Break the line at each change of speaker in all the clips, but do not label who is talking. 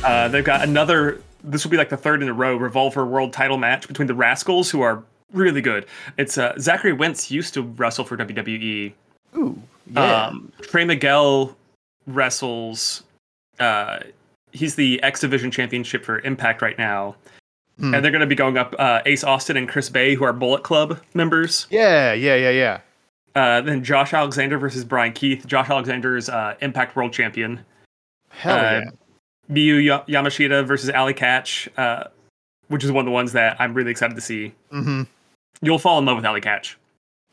Yeah.
Uh, they've got another. This will be like the third in a row Revolver World Title match between the Rascals, who are really good. It's uh, Zachary Wentz used to wrestle for WWE.
Ooh. Yeah.
Um, Trey Miguel wrestles. Uh, he's the X Division Championship for Impact right now,
Hmm.
and they're going to be going up uh, Ace Austin and Chris Bey, who are Bullet Club members.
yeah. Yeah. Yeah. Yeah.
Uh, then Josh Alexander versus Bryan Keith. Josh Alexander is uh, Impact World Champion.
Hell
Uh,
yeah.
Miyu Ya- Yamashita versus Allie Katch, uh, which is one of the ones that I'm really excited to see.
Mm-hmm.
You'll fall in love with Allie Katch.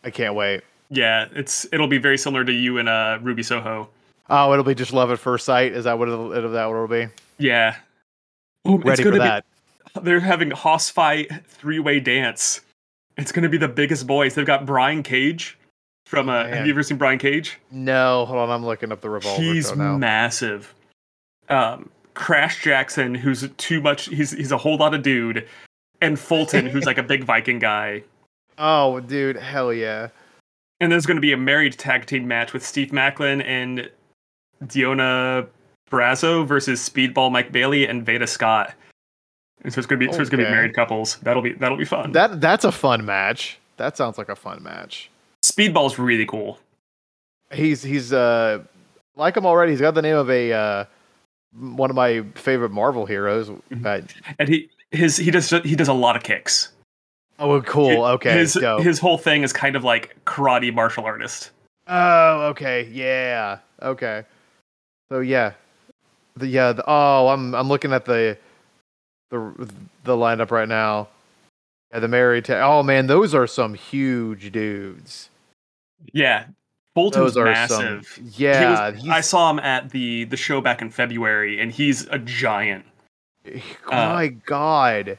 I can't wait.
Yeah, it's it'll be very similar to you and uh, Ruby Soho.
Oh, it'll be just love at first sight. Is that what it'll, it'll that what it'll be?
Yeah. Ooh, it's
Ready for that.
Be, they're having Hoss fight three way dance. It's gonna be the biggest boys. They've got Brian Cage from. Uh,
Man.
have you ever seen Brian Cage?
No, hold on. I'm looking up the revolver.
He's massive. Um, Crash Jaxon, who's too much. He's he's a whole lot of dude, and Fulton, who's like a big Viking guy.
oh, dude. Hell yeah.
And there's going to be a married tag team match with Steve Maclin and Deonna Purrazzo versus Speedball Mike Bailey and Veda Scott. And so it's going to be so it's going to be married couples. That'll be that'll be fun.
That that's a fun match. That sounds like a fun match.
Speedball's really cool.
He's he's uh like him already. He's got the name of a uh one of my favorite Marvel heroes. Uh,
And he his he does he does a lot of kicks.
oh, cool. Okay.
His
dope.
his whole thing is kind of like karate martial artist.
Oh, okay. Yeah. Okay. So yeah. The yeah, the, oh, I'm I'm looking at the the the lineup right now. Yeah, the married ta- Oh man, those are some huge dudes.
Yeah.
Those
massive.
some Yeah,
was- I saw him at the the show back in February, and he's a giant.
my god.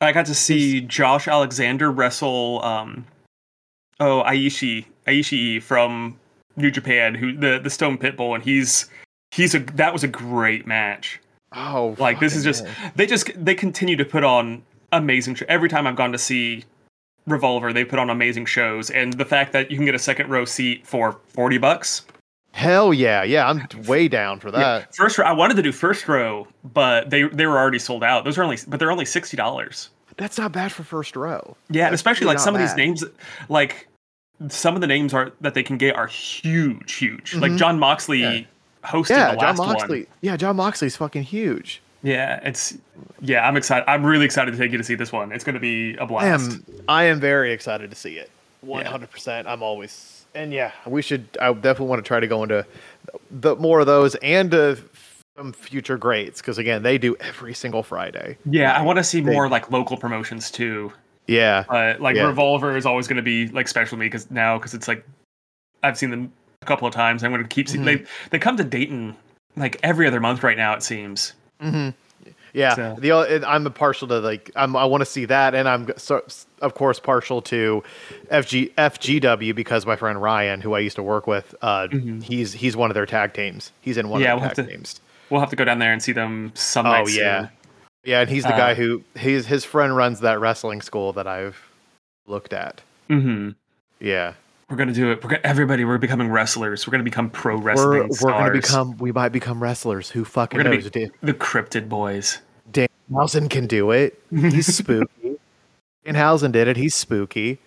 I got to see Josh Alexander wrestle. Um, oh, Ishii Ishii from New Japan, who the the Stone Pitbull, and he's he's a that was a great match.
Oh,
Like this is just
hell.
they just they continue to put on amazing. Every time I've gone to see Revolver, they put on amazing shows, and the fact that you can get a second row seat for forty bucks.
Hell yeah, yeah, I'm way down for
Yeah,
that.
first row. I wanted to do first row, but they they were already sold out. Those are only, but they're only sixty dollars.
That's not bad for first row.
Yeah, and
That's
especially like some of these names, like some of the names are that they can get are huge, huge. Like
Mhm.
Jon Moxley
Yeah.
hosted
Yeah,
the Jon
Moxley.
one.
Yeah, Jon Moxley's fucking huge.
Yeah, it's yeah. I'm excited. I'm really excited to take you to see this one. It's going to be a blast.
am I am very excited to see it. One hundred percent. I'm always and yeah, we should. I definitely want to try to go into the more of those and uh, some future greats because again, they do every single Friday.
yeah, I want to see
They-
more like local promotions too.
Yeah,
But like
Yeah.
Revolver is always going to be like special to me because now because it's like I've seen them a couple of times. I'm going to keep seeing
Mhm.
they they come to Dayton like every other month right now. It seems.
Hmm yeah.
So-
The I'm a partial to like I'm, I want to see that, and I'm so, of course partial to FG FGW because my friend Ryan, who I used to work with, uh,
Mhm.
he's he's one of their tag teams. He's in one
Yeah,
of
we'll have
tag
to-
teams.
We'll have to go down there and see them some
Oh, yeah.
soon.
Yeah, and he's the
Uh,
guy who he's his friend runs that wrestling school that I've looked at.
Mm-hmm.
Yeah,
We're gonna do it. We're gonna, everybody. We're becoming wrestlers. We're gonna become pro wrestling
we're we're gonna become we might become wrestlers. Who fucking knows?
be- the cryptid boys.
Danhausen can do it. He's spooky. Danhausen did it. He's spooky.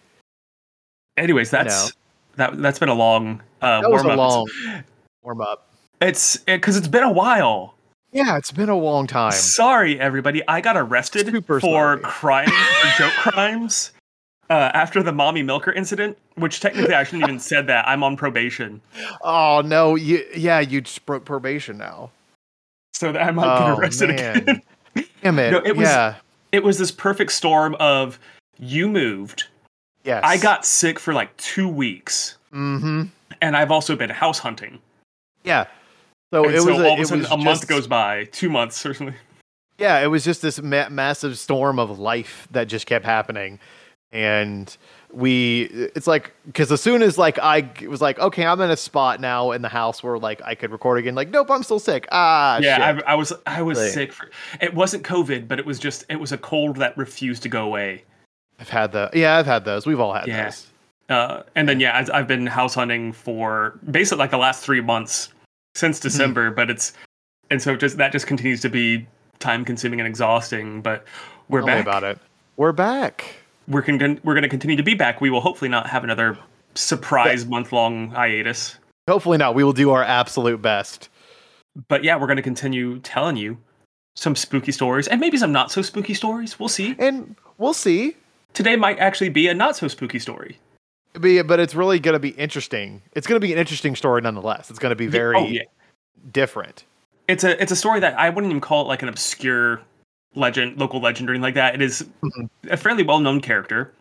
Anyways, that's that. That's been a long uh,
That was
warm
a
up.
long warm up.
It's because it's been a while.
Yeah, it's been a long time.
Sorry, everybody. I got arrested
Super
for
sorry.
crime for joke crimes uh, after the mommy milker incident. Which technically I shouldn't even said that. I'm on probation,
Oh no, you yeah, you just broke probation now.
so that I might get
Oh,
arrested
man.
again.
Damn it.
No, it was-
yeah.
it was this perfect storm of you moved.
Yes.
I got sick for like two weeks,
Mm-hmm.
and I've also been house hunting.
Yeah. So
And
it
so
was
all of a sudden a month goes by, two months certainly.
Yeah, it was just this ma- massive storm of life that just kept happening, and we it's like because as soon as like i was like okay I'm in a spot now in the house where like I could record again like nope I'm still sick ah
yeah,
shit.
I, I was I was sick for. It wasn't COVID, but it was just it was a cold that refused to go away.
I've had the yeah I've had those we've all had
Yeah.
those
Uh, and then yeah, I've, been house hunting for basically like the last three months since
Mm-hmm.
December. But it's and so just that just continues to be time consuming and exhausting. But we're
Tell
back.
about it. We're back.
We're con- we're going to continue to be back. We will hopefully not have another surprise month long hiatus.
Hopefully not. We will do our absolute best.
But yeah, we're going to continue telling you some spooky stories and maybe some not so spooky stories. We'll see.
And we'll see.
Today might actually be a not so spooky story.
Be- But it's really going to be interesting. It's going to be an interesting story nonetheless. It's going to be very
Oh, yeah.
different.
It's a it's a story that I wouldn't even call it like an obscure legend, local legend or anything like that. It is
Mhm.
a fairly well known character.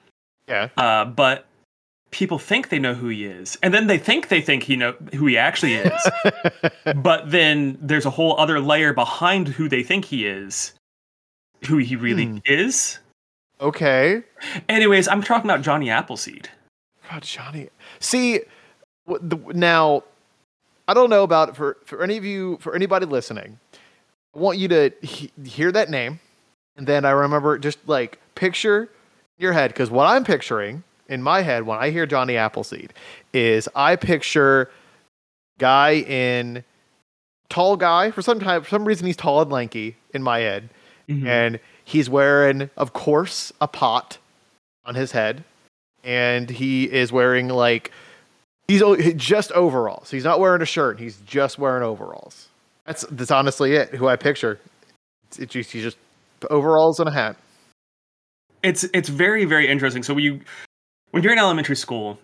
Yeah.
uh, but people think they know who he is, and then they think they think he know who he actually is. but then there's a whole other layer behind who they think he is, who he really
Hmm.
is.
okay.
Anyways, I'm talking about Johnny Appleseed.
God, Johnny. See, now, I don't know about for for any of you, for anybody listening. I want you to he- hear that name, and then I remember just like picture your head because what I'm picturing in my head when I hear Johnny Appleseed is I picture guy in tall guy for some time for some reason he's tall and lanky in my head mm-hmm. and he's wearing of course a pot on his head and he is wearing like he's just overalls. He's not wearing a shirt he's just wearing overalls that's that's honestly it who i picture it's, it's just, just overalls and a hat
it's it's very very interesting. So when you when you're in elementary school,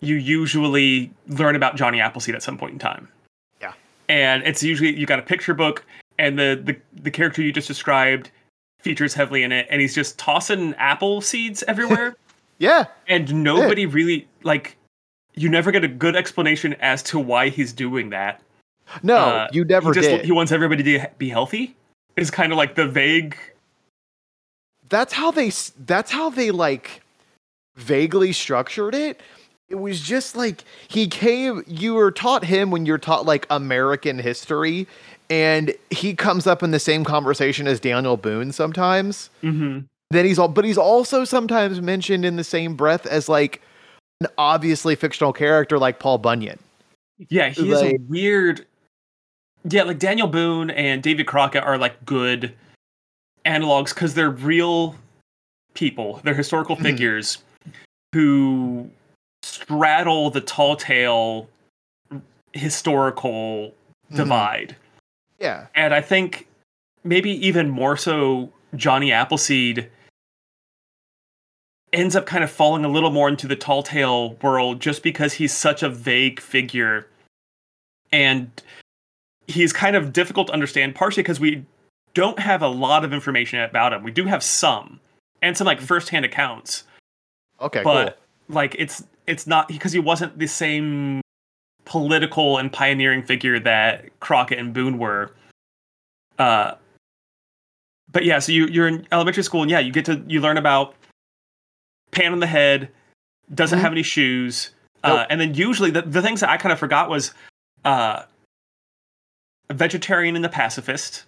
you usually learn about Johnny Appleseed at some point in time.
Yeah.
and it's usually you got a picture book, and the the the character you just described features heavily in it, and he's just tossing apple seeds everywhere,
yeah
and nobody really like. You never get a good explanation as to why he's doing that.
No
Uh,
you never
he just
did
he wants everybody to be healthy. Is kind of like the vague
that's how they that's how they like vaguely structured it it was just like he came you were taught him when you're taught like american history and he comes up in the same conversation as daniel boone sometimes
Mhm.
then he's all but he's also sometimes mentioned in the same breath as like an obviously fictional character like paul bunyan
Yeah, he's is a weird. Yeah, like Daniel Boone and David Crockett are like good analogs because they're real people. They're historical
Mhm.
figures who straddle the tall tale historical
Mhm.
divide.
yeah
And I think maybe even more so, Johnny Appleseed ends up kind of falling a little more into the tall tale world just because he's such a vague figure. And he's kind of difficult to understand, partially because we don't have a lot of information about him. We do have some, and some like firsthand accounts
okay
but like it's it's not because he wasn't the same political and pioneering figure that Crockett and Boone were. Uh, but yeah, so you you're in elementary school and yeah, you get to you learn about pan on the head, doesn't
Mhm.
have any shoes, uh,
Nope.
and then usually the the things that I kind of forgot was uh, vegetarian and the pacifist.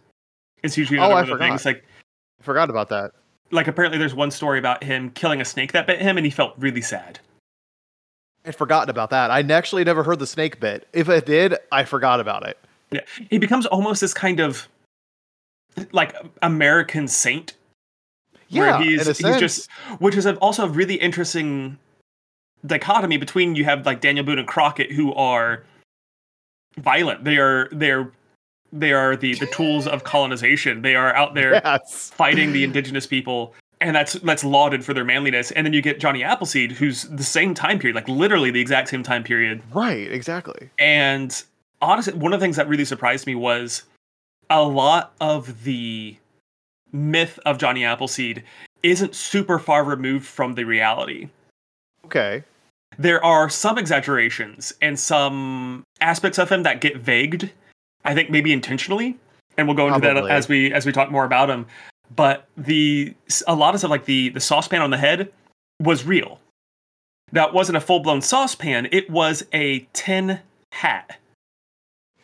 It's usually
Oh,
another
I
one of the
forgot.
things like
cool forgot about that
like apparently there's one story about him killing a snake that bit him and he felt really sad.
i'd forgotten about that i actually never heard the snake bit if i did i forgot about it Yeah.
he becomes almost this kind of like American saint.
yeah
where he's
in a
he's
sense.
just which is also a really interesting dichotomy between you have like Daniel Boone and Crockett who are violent. They are they're they are the the tools of colonization. They are out there
yes
fighting the indigenous people and that's that's lauded for their manliness. And then you get Johnny Appleseed who's the same time period, like literally the exact same time period
right exactly
and honestly, one of the things that really surprised me was a lot of the myth of Johnny Appleseed isn't super far removed from the reality.
okay
There are some exaggerations and some aspects of him that get vagued. I think maybe intentionally, and we'll go into
Probably.
that as we as we talk more about him. But the a lot of stuff like the the saucepan on the head was real. That wasn't a full blown saucepan. It was a tin hat.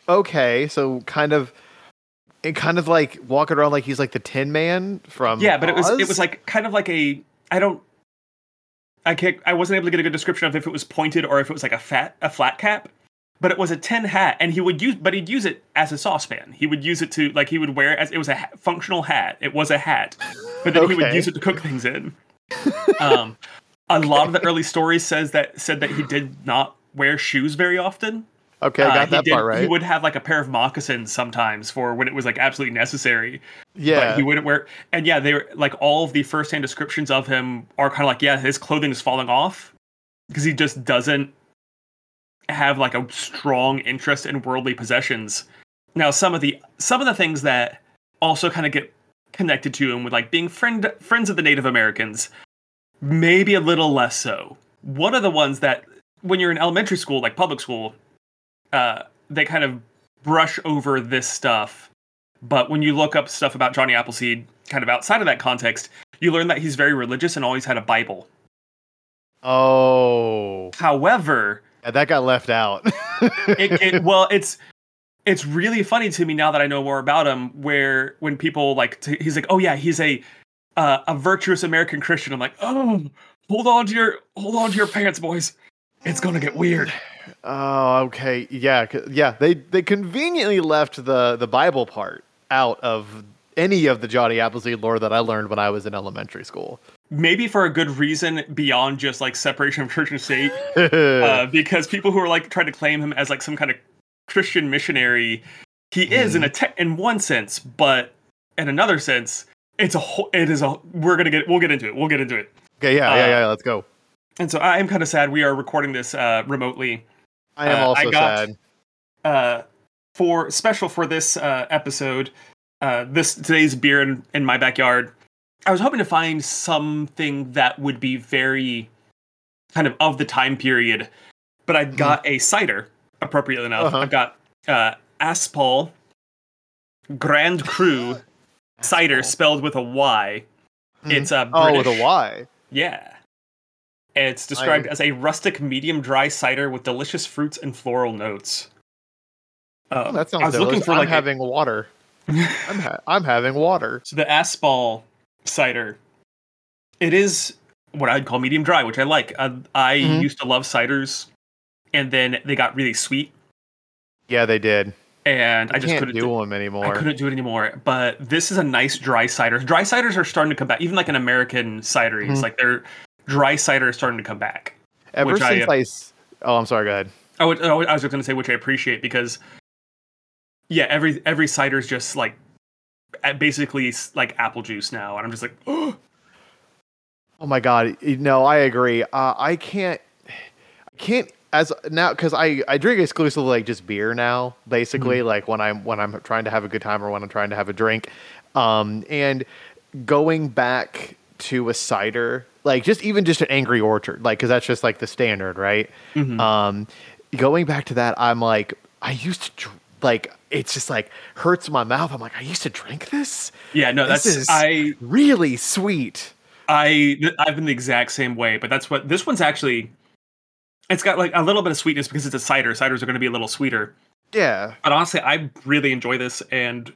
okay so kind of it kind of like walking around like he's like the tin man from
yeah but it was it was like kind of like a i don't i can't i wasn't able to get a good description of if it was pointed or if it was like a fat a flat cap but it was a tin hat, and he would use, but he'd use it as a saucepan. He would use it to like he would wear it as it was a ha- functional hat. It was a hat, but then he would use it to cook things in. um, a lot of the early stories says that said that he did not wear shoes very often.
Okay, I
Uh,
got
he
that
did-
part right.
He would have like a pair of moccasins sometimes for when it was like absolutely necessary.
yeah.
But he wouldn't wear. And yeah, they were like all of the first-hand descriptions of him are kind of like, yeah, his clothing is falling off because he just doesn't have like a strong interest in worldly possessions. Now, some of the some of the things that also kind of get connected to him with like being friend friends of the Native Americans, maybe a little less so. One of the ones that when you're in elementary school, like public school, uh, they kind of brush over this stuff. But when you look up stuff about Johnny Appleseed, kind of outside of that context, you learn that he's very religious and always had a Bible.
oh,
However,
yeah, that got left out.
it, it well it's it's really funny to me now that i know more about him where when people like t- he's like oh yeah he's a uh, a virtuous american christian i'm like oh hold on to your hold on to your pants boys it's gonna get weird
oh, okay. yeah, yeah. They they conveniently left the the Bible part out of any of the Johnny Appleseed lore that I learned when I was in elementary school.
Maybe for a good reason beyond just like separation of church and state uh, because people who are like trying to claim him as like some kind of christian missionary he is in a te- in one sense but in another sense it's a whole it is a we're gonna get we'll get into it we'll get into it
okay, yeah, yeah,
uh,
yeah. Let's go.
And so I am kind of sad we are recording this uh, remotely.
I am
uh, I
also
got-
sad.
Uh, for special for this uh, episode, uh, this today's beer in, in my backyard. I was hoping to find something that would be very kind of of the time period, but I've got a cider, appropriately enough.
Mm-hmm. Uh-huh.
I've got uh, Aspall Grand Cru cider spelled with a Y.
Mhm.
It's a
Oh, with a Y.
Yeah. It's described as a rustic medium dry cider with delicious fruits and floral notes. Uh,
Oh, that sounds
I was looking for
I'm
like a-
having water. I'm ha- I'm having water.
so the Aspall cider. It is what I'd call medium dry, which I like. Uh, I
Mhm.
used to love ciders, and then they got really sweet,
Yeah, they did.
and I,
I
just couldn't
do
do.
them anymore.
I couldn't do it anymore. But this is a nice dry cider. Dry ciders are starting to come back, even like an American cideries.
Mhm.
Like their dry cider is starting to come back.
Ever
which I,
since
uh,
I, s- oh, I'm sorry. Go ahead.
I, would, I was just going to say which I appreciate because, yeah, every every cider is just like basically like apple juice now, and I'm just like, oh,
Oh my god, no, I agree. Uh, I can't, I can't as now because I I drink exclusively like just beer now, basically
Mm-hmm.
like when I'm when I'm trying to have a good time or when I'm trying to have a drink, um, and going back to a cider like just even just an Angry Orchard like because that's just like the standard, right?
Mhm.
Um, going back to that, I'm like I used to like it's just like hurts my mouth. I'm like I used to drink this.
yeah, no,
This
that's
is-
I
Really sweet.
I I've been the exact same way, but that's what this one's actually. It's got like a little bit of sweetness because it's a cider. Ciders are going to be a little sweeter,
Yeah.
but honestly, I really enjoy this and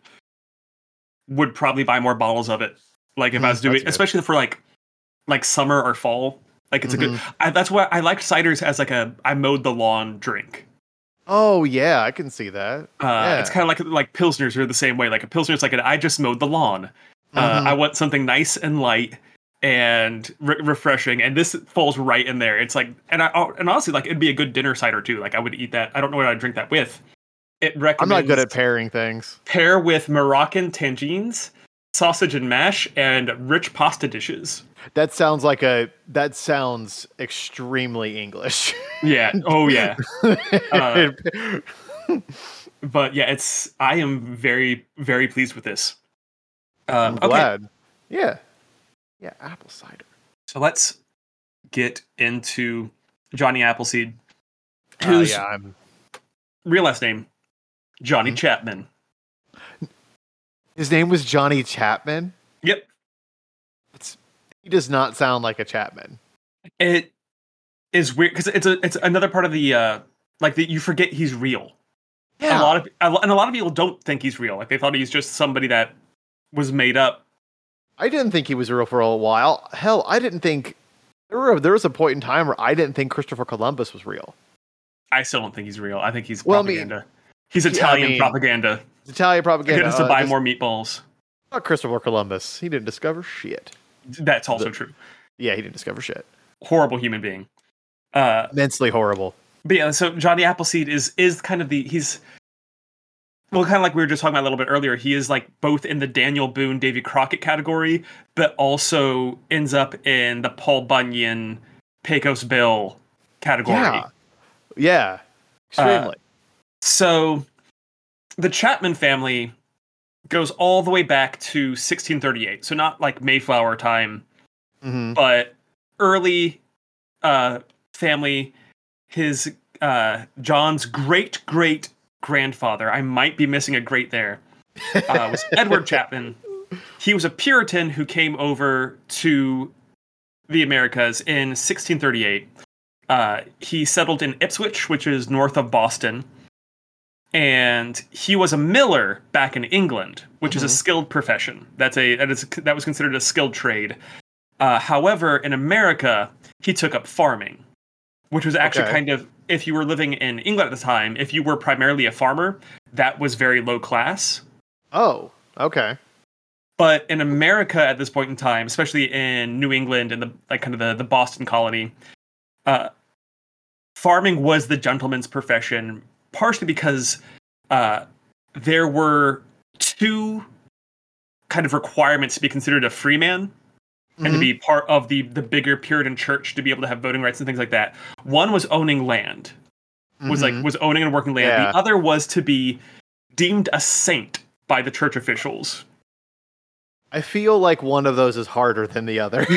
would probably buy more bottles of it. Like if I
Mm,
was doing,
good.
especially for like like summer or fall. Like it's a good.
Mm-hmm.
I, that's why I like ciders as like a I mowed the lawn drink.
Oh yeah, I can see that.
Uh,
Yeah.
It's kind of like like pilsners are the same way. Like a pilsner's like an I just mowed the lawn. Uh,
Mhm.
I want something nice and light and re- refreshing, and this falls right in there. It's like, and I oh, and honestly, like it'd be a good dinner cider too. Like I would eat that. I don't know what I'd drink that with. It
I'm not good at pairing things.
pair with Moroccan tangines, sausage and mash, and rich pasta dishes.
That sounds like a. That sounds extremely English.
Yeah. Oh yeah. Uh, but yeah, it's. I am very very pleased with this.
I'm
Um, okay.
glad. Yeah. Yeah, apple cider.
So let's get into Johnny Appleseed,
Uh, yeah, I'm.
real last name Johnny
Mhm.
Chapman.
His name was Johnny Chapman.
Yep.
He does not sound like a Chapman.
It is weird because it's a it's another part of the uh like that you forget he's real. Yeah. A lot of and a lot of people don't think he's real. Like they thought he's just somebody that was made up.
I didn't think he was real for a while. Hell, I didn't think there were there was a point in time where I didn't think Christopher Columbus was real.
I still don't think he's real. I think he's
Well, I mean-
propaganda. he's
Yeah, I
Italian
mean,
propaganda.
Italian propaganda.
us to
uh,
buy
just-
more meatballs.
Not Christopher Columbus. He didn't discover shit.
That's also
The-
true.
Yeah, he didn't discover shit.
Horrible human being. Uh,
Immensely horrible.
but yeah, so Johnny Appleseed is is kind of the he's well, kind of like we were just talking about a little bit earlier. He is like both in the Daniel Boone, Davy Crockett category, but also ends up in the Paul Bunyan, Pecos Bill category.
Yeah. Yeah. Extremely.
So the Chapman family goes all the way back to 1638. So not like Mayflower time,
hmm
but early uh, family. His uh, John's great great grandfather. I might be missing a great there. Uh, was Edward Chapman. He was a Puritan who came over to the Americas in 1638. Uh, he settled in Ipswich, which is north of Boston, and he was a miller back in England, which is a
Mhm.
skilled profession. That's a that is that was considered a skilled trade. Uh, however, in America, he took up farming, which was actually
Okay.
kind of if you were living in England at the time, if you were primarily a farmer, that was very low class.
Oh, okay.
But in America at this point in time, especially in New England and the like kind of the, the Boston colony, uh, farming was the gentleman's profession, partially because uh, there were two kind of requirements to be considered a free man and to
Mhm.
be part of the the bigger Puritan church to be able to have voting rights and things like that. One was owning land, was like
Mhm.
was owning and working land.
Yeah.
The other was to be deemed a saint by the church officials.
I feel like one of those is harder than the other.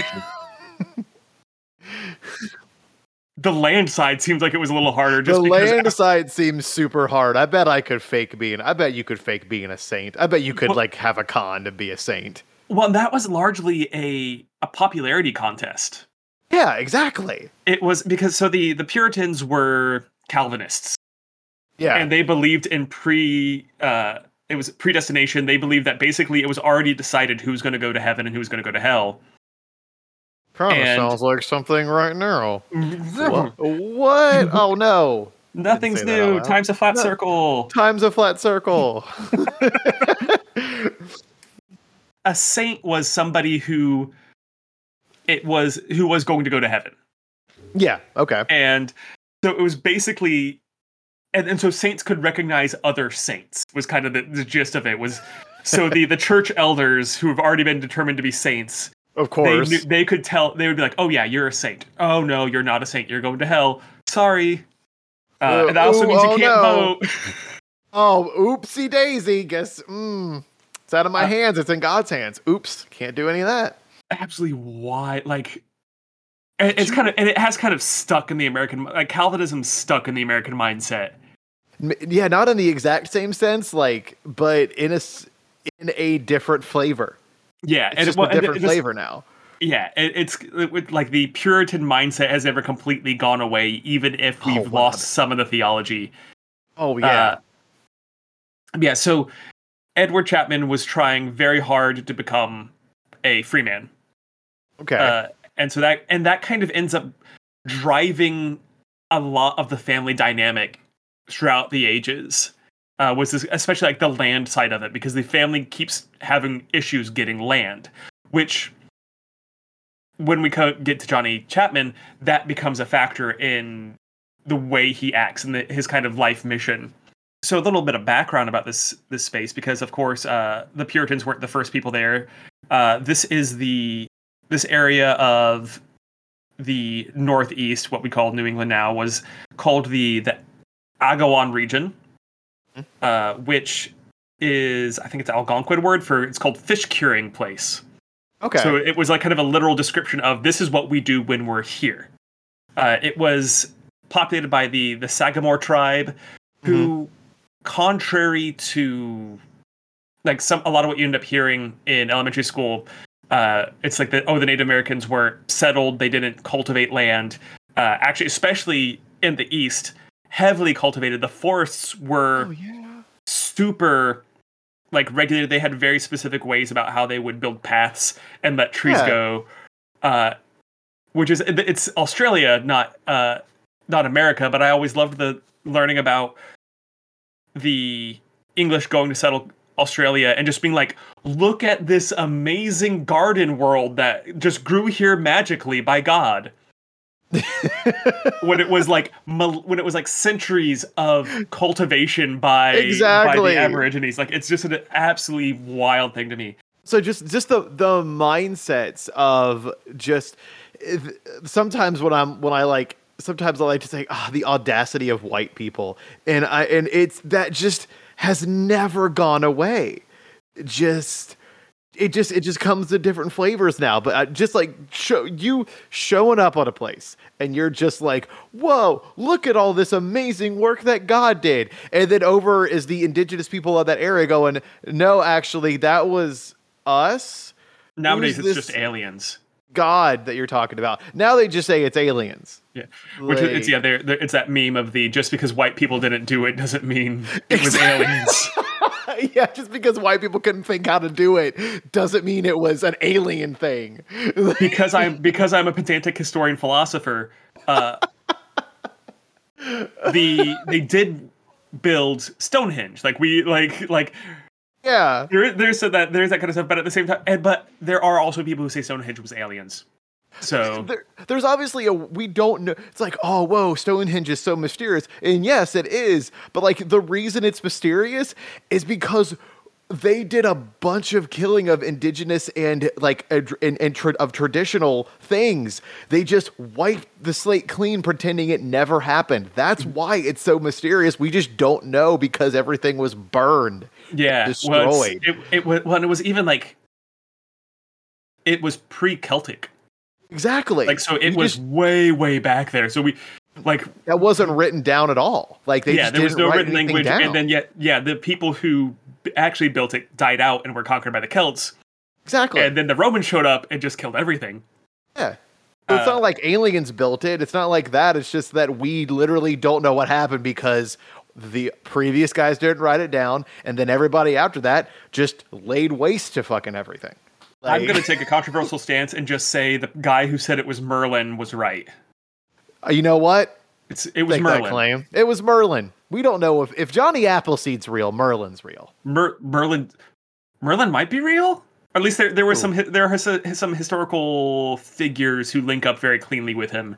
The land side seems like it was a little harder
the
just because
land side seems super hard. I bet I could fake being. I bet you could fake being a saint. I bet you could
Well-
like have a con to be a saint.
well that was largely a a popularity contest.
Yeah, exactly.
It was because so the the Puritans were Calvinists
Yeah.
and they believed in pre uh it was predestination. They believed that basically it was already decided who's going to go to heaven and who's going to go to hell.
Kind of sounds like something right now. what? what? Oh no.
Nothing's
say that out
new. Time's a flat
No.
circle.
Time's a flat circle.
A saint was somebody who it was who was going to go to heaven.
yeah. Okay.
And so it was basically and, and so saints could recognize other saints was kind of the, the gist of it was so the the church elders who have already been determined to be saints
Of course.
knew, they could tell they would be like oh yeah you're a saint oh no you're not a saint you're going to hell sorry uh,
Uh,
and that also
ooh,
means you
oh,
can't
no.
vote
Oh, oopsie daisy. Guess mm, it's out of my
Uh,
hands. It's in God's hands. Oops. Can't do any of that.
absolutely why like it- it's kind of and it has kind of stuck in the american like calvinism stuck in the american mindset
Yeah, not in the exact same sense, like, but in a, in a different flavor.
Yeah
It's
and
just
well,
a different
just-
flavor now.
yeah it, it's it, like the puritan mindset has never completely gone away even if
Oh,
we've
wow.
lost some of the theology
Oh yeah.
Uh, yeah so edward chapman was trying very hard to become a free man
okay.
uh, and so that and that kind of ends up driving a lot of the family dynamic throughout the ages uh, was this, especially like the land side of it because the family keeps having issues getting land which when we co- get to johnny chapman that becomes a factor in the way he acts and the, his kind of life mission. So a little bit of background about this this space because of course uh, the puritans weren't the first people there. Uh, this is the this area of the northeast, what we call New England now, was called the the Agawam region, uh, which is I think it's Algonquin word for it's called fish curing place.
okay.
So it was like kind of a literal description of this is what we do when we're here. Uh, it was populated by the the Sagamore tribe, who, contrary to like some a lot of what you end up hearing in elementary school, uh, it's like the oh the Native Americans were settled, they didn't cultivate land. Uh, actually, especially in the east, heavily cultivated. The forests were
oh yeah.
super like regulated. They had very specific ways about how they would build paths and let trees
Yeah.
go. Uh, which is it's Australia, not uh, not America, but I always loved the learning about the English going to settle Australia and just being like, look at this amazing garden world that just grew here magically by God. when it was like when it was like centuries of cultivation by
exactly.
by the Aborigines, like it's just an absolutely wild thing to me.
So just just the the mindsets of just sometimes when I'm when I like sometimes I like to say ah the audacity of white people and I and it's that just has never gone away. Just it just it just comes to different flavors now but uh, just like show you showing up on a place and you're just like whoa look at all this amazing work that god did. And then over is the indigenous people of that area going no actually that was us.
Nowadays Who's it's just aliens.
God that you're talking about? Now they just say it's aliens.
Yeah, which like, it's yeah, they're, they're, it's that meme of the just because white people didn't do it doesn't mean it was aliens.
yeah, just because white people couldn't think how to do it doesn't mean it was an alien thing.
because I'm because I'm a pedantic historian philosopher. Uh, the they did build Stonehenge, like we like like
yeah.
There, there's so that there's that kind of stuff, but at the same time, and, but there are also people who say Stonehenge was aliens. So
there, there's obviously a we don't know. It's like oh whoa, Stonehenge is so mysterious, and yes, it is. But like the reason it's mysterious is because they did a bunch of killing of indigenous and like and, and tra- of traditional things. They just wiped the slate clean, pretending it never happened. That's mm. why it's so mysterious. We just don't know because everything was burned.
Yeah,
destroyed.
Well, it, it was well, it was even like it was pre-Celtic.
Exactly.
Like so, it you was just, way way back there. So we like
that wasn't written down at all. Like they yeah, there was no written language, down.
and then yet yeah, the people who actually built it died out and were conquered by the Celts.
Exactly.
And then the Romans showed up and just killed everything.
Yeah. So it's uh, not like aliens built it. It's not like that. It's just that we literally don't know what happened because the previous guys didn't write it down, and then everybody after that just laid waste to fucking everything.
Like, I'm going to take a controversial stance and just say the guy who said it was Merlin was right.
Uh, you know what?
It's it was Merlin. claim.
It was Merlin. We don't know if if Johnny Appleseed's real. Merlin's real.
Mer- Merlin, Merlin might be real. Or at least there there was some there are some historical figures who link up very cleanly with him.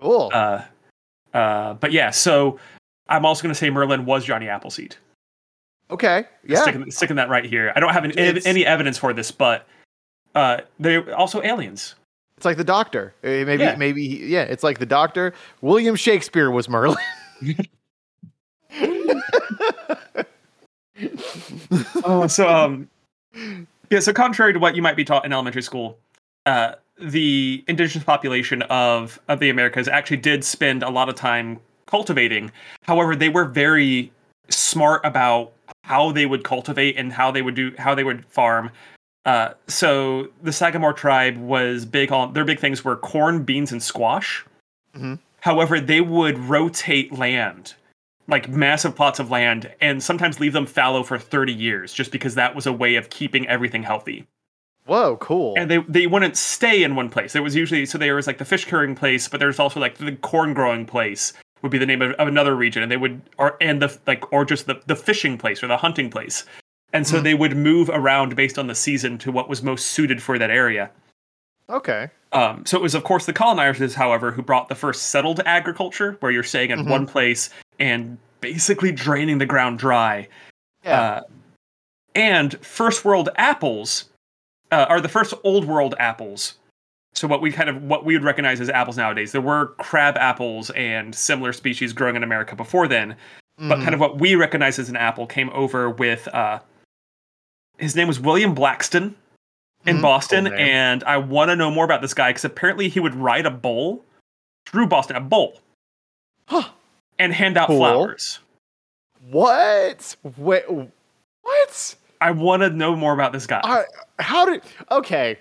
Cool.
Uh, uh, but yeah. So I'm also going to say Merlin was Johnny Appleseed.
Okay. Yeah.
Sticking, sticking that right here. I don't have any, any evidence for this, but uh, they're also aliens.
It's like the Doctor. Uh, maybe, yeah. maybe, yeah. It's like the Doctor. William Shakespeare was Merlin.
oh, so um, yeah. So contrary to what you might be taught in elementary school, uh, the indigenous population of of the Americas actually did spend a lot of time cultivating. However, they were very smart about how they would cultivate and how they would do how they would farm uh, so the Sagamore tribe was big on their big things were corn, beans, and squash. Mm-hmm. However, they would rotate land, like massive plots of land, and sometimes leave them fallow for 30 years, just because that was a way of keeping everything healthy.
Whoa, cool!
And they they wouldn't stay in one place. There was usually so there was like the fish curing place, but there's also like the corn growing place would be the name of, of another region, and they would or and the like or just the the fishing place or the hunting place and so mm. they would move around based on the season to what was most suited for that area.
Okay.
Um, so it was, of course, the colonizers, however, who brought the first settled agriculture, where you're staying in mm-hmm. one place and basically draining the ground dry.
Yeah. Uh,
and first world apples uh, are the first old world apples. So what we kind of what we would recognize as apples nowadays. There were crab apples and similar species growing in America before then, mm-hmm. but kind of what we recognize as an apple came over with uh, his name was William Blackstone in mm, Boston, and I want to know more about this guy because apparently he would ride a bull through Boston, a bull,
huh.
and hand out cool. flowers.
What? Wait, what?
I want to know more about this guy.
Uh, how did? Okay,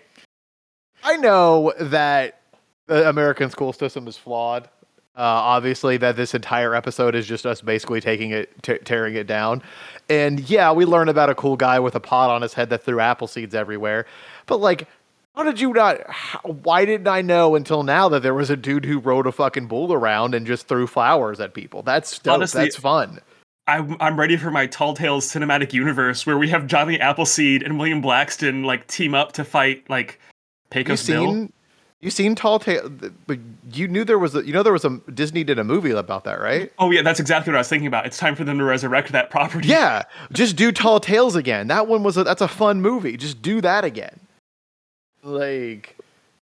I know that the American school system is flawed. Uh, obviously, that this entire episode is just us basically taking it, t- tearing it down. And yeah, we learn about a cool guy with a pot on his head that threw apple seeds everywhere. But like, How did you not? How, why didn't I know until now that there was a dude who rode a fucking bull around and just threw flowers at people? That's dope.
Honestly,
That's fun.
I'm I'm ready for my Tall Tales cinematic universe where we have Johnny Appleseed and William Blackstone like team up to fight like
You
Pecos Bill.
You seen Tall Tale? But you knew there was a. You know there was a Disney did a movie about that, right?
Oh yeah, that's exactly what I was thinking about. It's time for them to resurrect that property.
Yeah, just do Tall Tales again. That one was a, that's a fun movie. Just do that again. Like,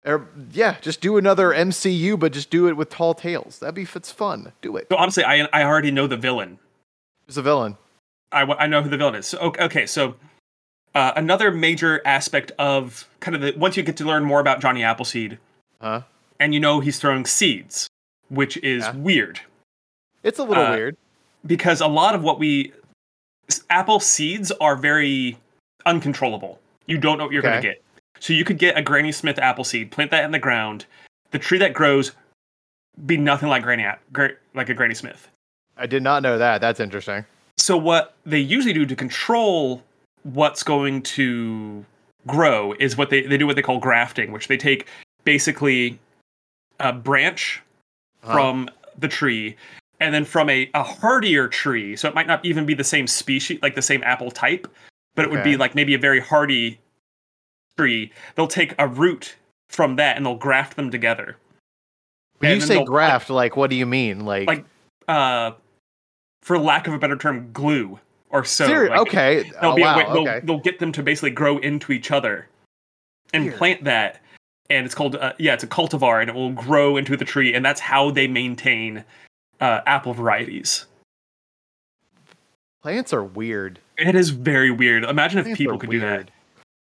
or, yeah, just do another MCU, but just do it with Tall Tales. That'd be it's fun. Do it.
So honestly, I I already know the villain.
Who's the villain?
I, I know who the villain is. So okay, okay so uh, another major aspect of kind of the once you get to learn more about Johnny Appleseed,
Huh?
and you know he's throwing seeds, which is
Yeah.
weird
It's a little
Uh,
weird.
because a lot of what we apple seeds are very uncontrollable. You don't know what you're going to get. So you could get a Granny Smith apple seed, plant that in the ground, the tree that grows be nothing like Granny like a Granny Smith.
I did not know that. That's interesting.
So what they usually do to control what's going to grow is what they, they do what they call grafting, which they take basically a branch
Uh-huh.
from the tree and then from a, a hardier tree. So it might not even be the same species like the same apple type but it would be like maybe a very hardy tree. They'll take a root from that and they'll graft them together.
When you
and
say graft, like, what do you mean? Like,
Like, uh for lack of a better term glue or so
Seri-
like,
okay.
They'll
Oh,
be
wow,
way, they'll,
okay.
they'll get them to basically grow into each other and
Weird.
plant that and it's called uh, yeah it's a cultivar and it will grow into the tree and that's how they maintain uh, apple varieties
Plants are weird.
it is very weird imagine if people could do that.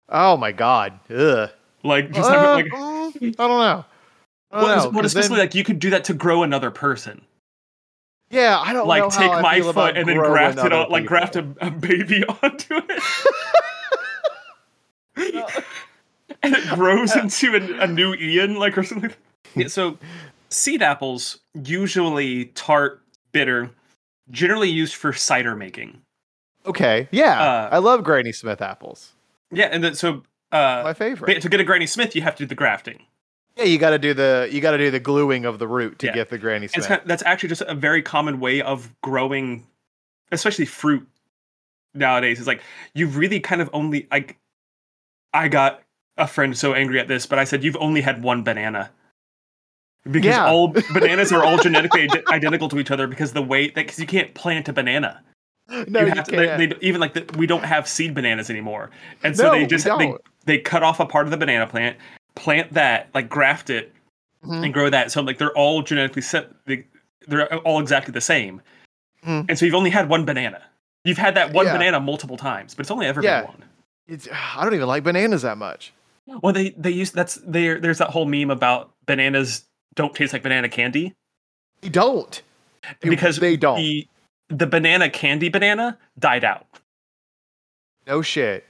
Oh my god. Ugh.
like just
Uh,
like
mm, I don't know. I don't
well,
know,
well,
'cause
especially
then-
like you could do that to grow another person
yeah, I don't know
like
how
take
I
my
feel
foot and then graft it
other
on like graft a, a baby onto it and it grows into a, a new Ian, like or something. Yeah, so seed apples, usually tart, bitter, generally used for cider making.
Okay, yeah,
Uh,
I love Granny Smith apples.
Yeah, and then so uh,
My favorite.
to get a Granny Smith, you have to do the grafting.
Yeah, you got to do the you got to do the gluing of the root to
Yeah.
get the Granny Smith.
kind that's actually just a very common way of growing, especially fruit nowadays. It's like you've really kind of only like. I got a friend so angry at this, but I said you've only had one banana. Because
Yeah.
all bananas are all genetically ide- identical to each other because the way that because you can't plant a banana.
no,
you
you,
to,
can't.
they, they, even like the, we don't have seed bananas anymore, and so
No,
they just they, they cut off a part of the banana plant, plant that, like graft it,
Mhm.
and grow that. So like they're all genetically set. They, they're all exactly the same,
Mhm.
and so you've only had one banana. You've had that one
Yeah.
banana multiple times, but it's only ever
Yeah.
been one.
It's, I don't even like bananas that much.
Well, they they use that's there. There's that whole meme about bananas don't taste like banana candy
They don't.
Because
they don't.
The, the banana candy banana died out.
no shit.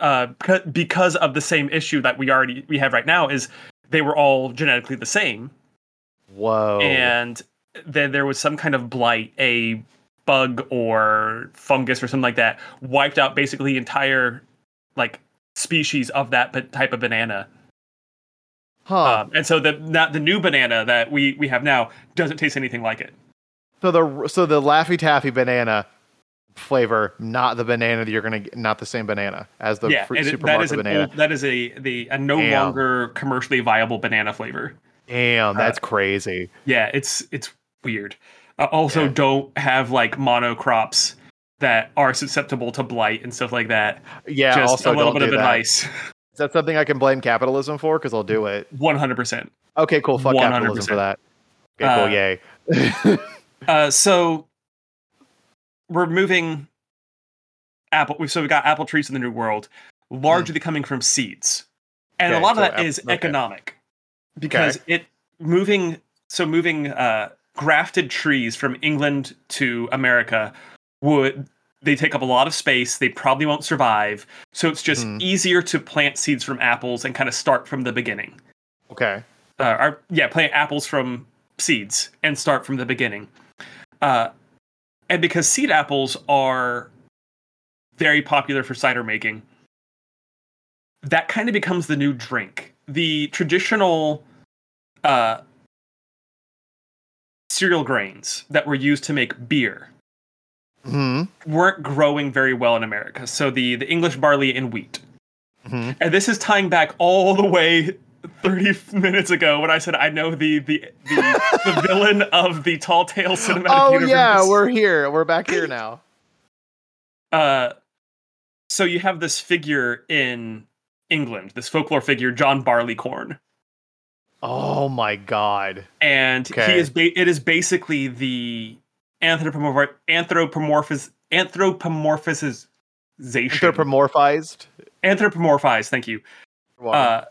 Uh, because of the same issue that we already we have right now is they were all genetically the same
Whoa.
and then there was some kind of blight a bug or fungus or something like that wiped out basically entire like species of that type of banana
huh.
um, and so the not the new banana that we we have now doesn't taste anything like it
so the so the Laffy Taffy banana flavor, not the banana that you're gonna get, not the same banana as the
yeah
fruit
that
supermarket
is
banana.
old, that is a the a no
Damn.
longer commercially viable banana flavor
Damn,
uh,
that's crazy.
Yeah, it's it's weird. Uh, also,
Yeah.
don't have like monocrops that are susceptible to blight and stuff like that.
Yeah.
Just
also,
a little bit of
that.
advice.
Is that something I can blame capitalism for? Because I'll do it.
One hundred percent.
Okay, cool. Fuck capitalism
100%.
for that. Okay, cool. Yay.
Uh, so we're moving apple. we- So we've got apple trees in the new world, largely coming from seeds, and a.
Okay,
lot of
so
that
ap-
is
okay.
economic because it moving. So moving uh, grafted trees from England to America would they take up a lot of space. They probably won't survive. So it's just
Mhm.
easier to plant seeds from apples and kind of start from the beginning.
Okay.
Uh, or yeah, plant apples from seeds and start from the beginning. Uh, and because seed apples are very popular for cider making, that kind of becomes the new drink. the traditional uh, cereal grains that were used to make beer
hmm
weren't growing very well in America. So the the English barley and wheat.
hmm
And this is tying back all the way 30 minutes ago when I said I know the the the, the villain of the Tall Tale cinematic
Oh
universe.
yeah, we're here. We're back here now.
uh so you have this figure in England, this folklore figure John Barleycorn.
Oh my god.
And
Okay.
he is ba- it is basically the anthropomorph anthropomorphis anthropomorphization
Anthropomorphized.
anthropomorphized, thank you. Uh,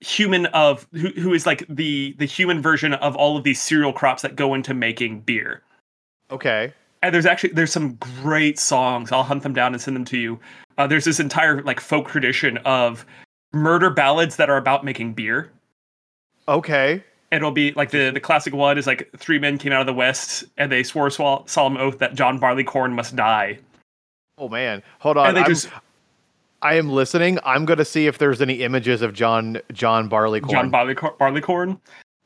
human of who, who is like the the human version of all of these cereal crops that go into making beer.
okay.
And there's actually there's some great songs. I'll hunt them down and send them to you. Uh, there's this entire like folk tradition of murder ballads that are about making beer.
Okay.
And It'll be like the the classic one is like three men came out of the west and they swore a solemn oath that John Barleycorn must die.
Oh man. Hold on.
And they
I'm-
just
I am listening. I'm gonna see if there's any images of John John Barleycorn.
John Barleycorn. Barleycorn.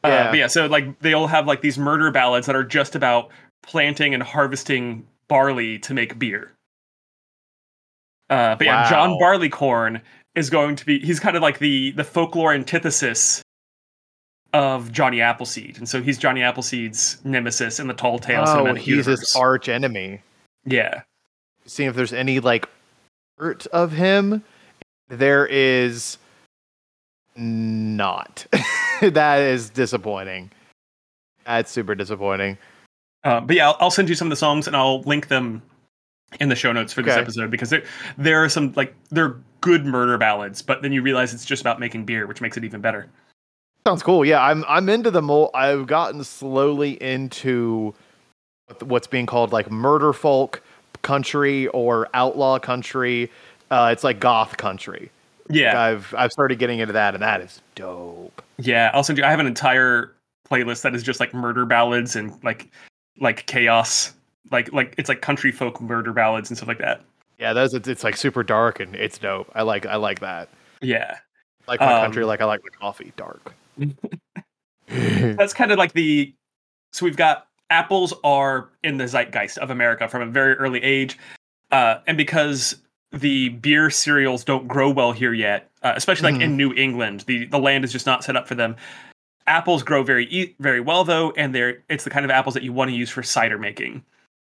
Uh,
Yeah.
but yeah, so like they all have like these murder ballads that are just about planting and harvesting barley to make beer. Uh, but yeah, John Barleycorn is going to be he's kind of like the the folklore antithesis of Johnny Appleseed. And so he's Johnny Appleseed's nemesis in the Tall Tale
oh, he's
universe.
his arch enemy.
yeah.
Seeing if there's any like art of him. There is not. that is disappointing. That's super disappointing.
Uh, but yeah, I'll, I'll send you some of the songs and I'll link them in the show notes for this
Okay.
episode because there there are some like they're good murder ballads, but then you realize it's just about making beer, which makes it even better.
Sounds cool. Yeah, I'm I'm into the mo I've gotten slowly into what's being called like murder folk country or outlaw country. Uh, it's like goth country.
Yeah,
I've I've started getting into that, and that is dope.
yeah. I'll send you. I have an entire playlist that is just like murder ballads and like like chaos, like like it's like country folk murder ballads and stuff like that.
Yeah, those it's, it's like super dark and it's dope. I like I like that.
Yeah,
I like my
Um,
country like I like my coffee dark.
that's kind of like the. So we've got apples are in the zeitgeist of America from a very early age, uh, and because the beer cereals don't grow well here yet, uh, especially like in New England, the the land is just not set up for them. Apples grow very very well though, and they're it's the kind of apples that you want to use for cider making.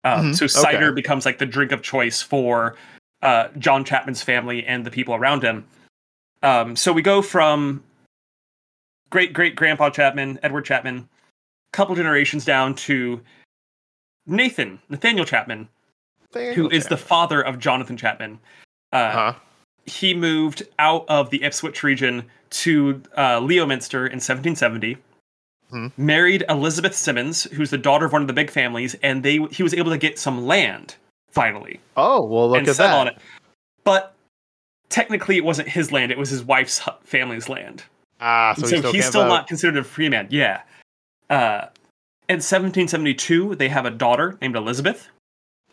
Um,
Mhm,
So cider
okay.
becomes like the drink of choice for uh, John Chapman's family and the people around him. Um, so we go from great great grandpa Chapman, Edward Chapman, couple generations down to Nathan, Nathaniel Chapman, who is the father of Jonathan Chapman. Uh,
huh?
He moved out of the Ipswich region to uh, Leominster in 1770.
Hmm.
Married Elizabeth Simmons, who's the daughter of one of the big families, and they he was able to get some land finally
Oh well, look
and
at that.
on it. But technically, it wasn't his land; it was his wife's family's land.
Ah, so,
so
he still
he's still not considered a free man. Yeah. Uh, in 1772, they have a daughter named Elizabeth,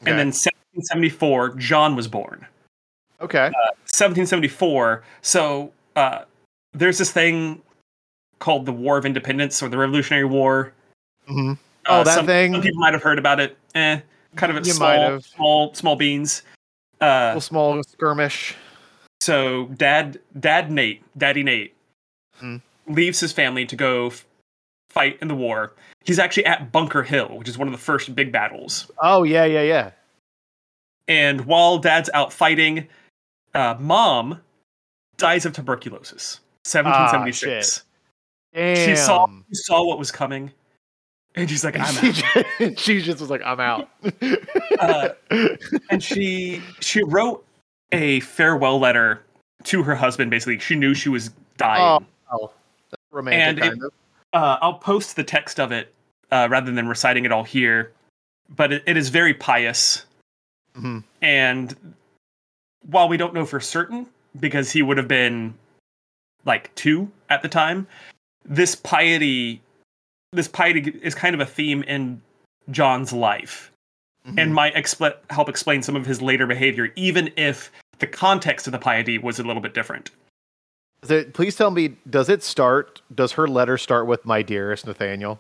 Okay.
and then 1774, John was born.
okay.
1774. So uh, there's this thing called the War of Independence or the Revolutionary War.
hmm
Uh,
Oh, that
some,
thing.
Some people might have heard about it. Eh, kind of a small, small, small beans. Uh,
Little small skirmish.
so dad, dad Nate, daddy Nate,
Hmm.
leaves his family to go f- fight in the war. He's actually at Bunker Hill, which is one of the first big battles.
Oh yeah, yeah, yeah.
And while dad's out fighting, uh, mom dies of tuberculosis. 1776.
Damn.
She saw she saw what was coming, and she's like, "I'm
she,
out."
she just was like, "I'm out."
Uh, and she she wrote a farewell letter to her husband. Basically, she knew she was dying.
oh, that's romantic
And it-
of.
Uh, I'll post the text of it uh, rather than reciting it all here, but it, it is very pious.
Mhm.
And while we don't know for certain, because he would have been like two at the time, this piety, this piety is kind of a theme in John's life and
Mhm.
might expl- help explain some of his later behavior, even if the context of the piety was a little bit different.
It, please tell me, does it start? Does her letter start with "My dearest Nathaniel"?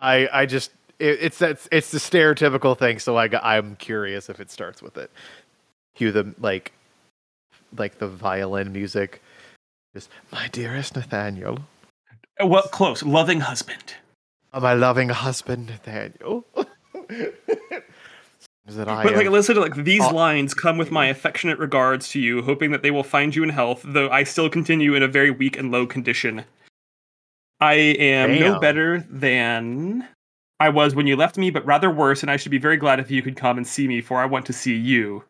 I I just it, it's that it's the stereotypical thing. So I I'm curious if it starts with it. Cue the like like the violin music. Just my dearest Nathaniel,
Uh, Well, close. Loving husband.
oh, my loving husband Nathaniel. Is that I
But like, listen to like these
Oh.
lines come with my affectionate regards to you, hoping that they will find you in health, though I still continue in a very weak and low condition. I am no better than I was when you left me, but rather worse, and I should be very glad if you could come and see me, for I want to see you.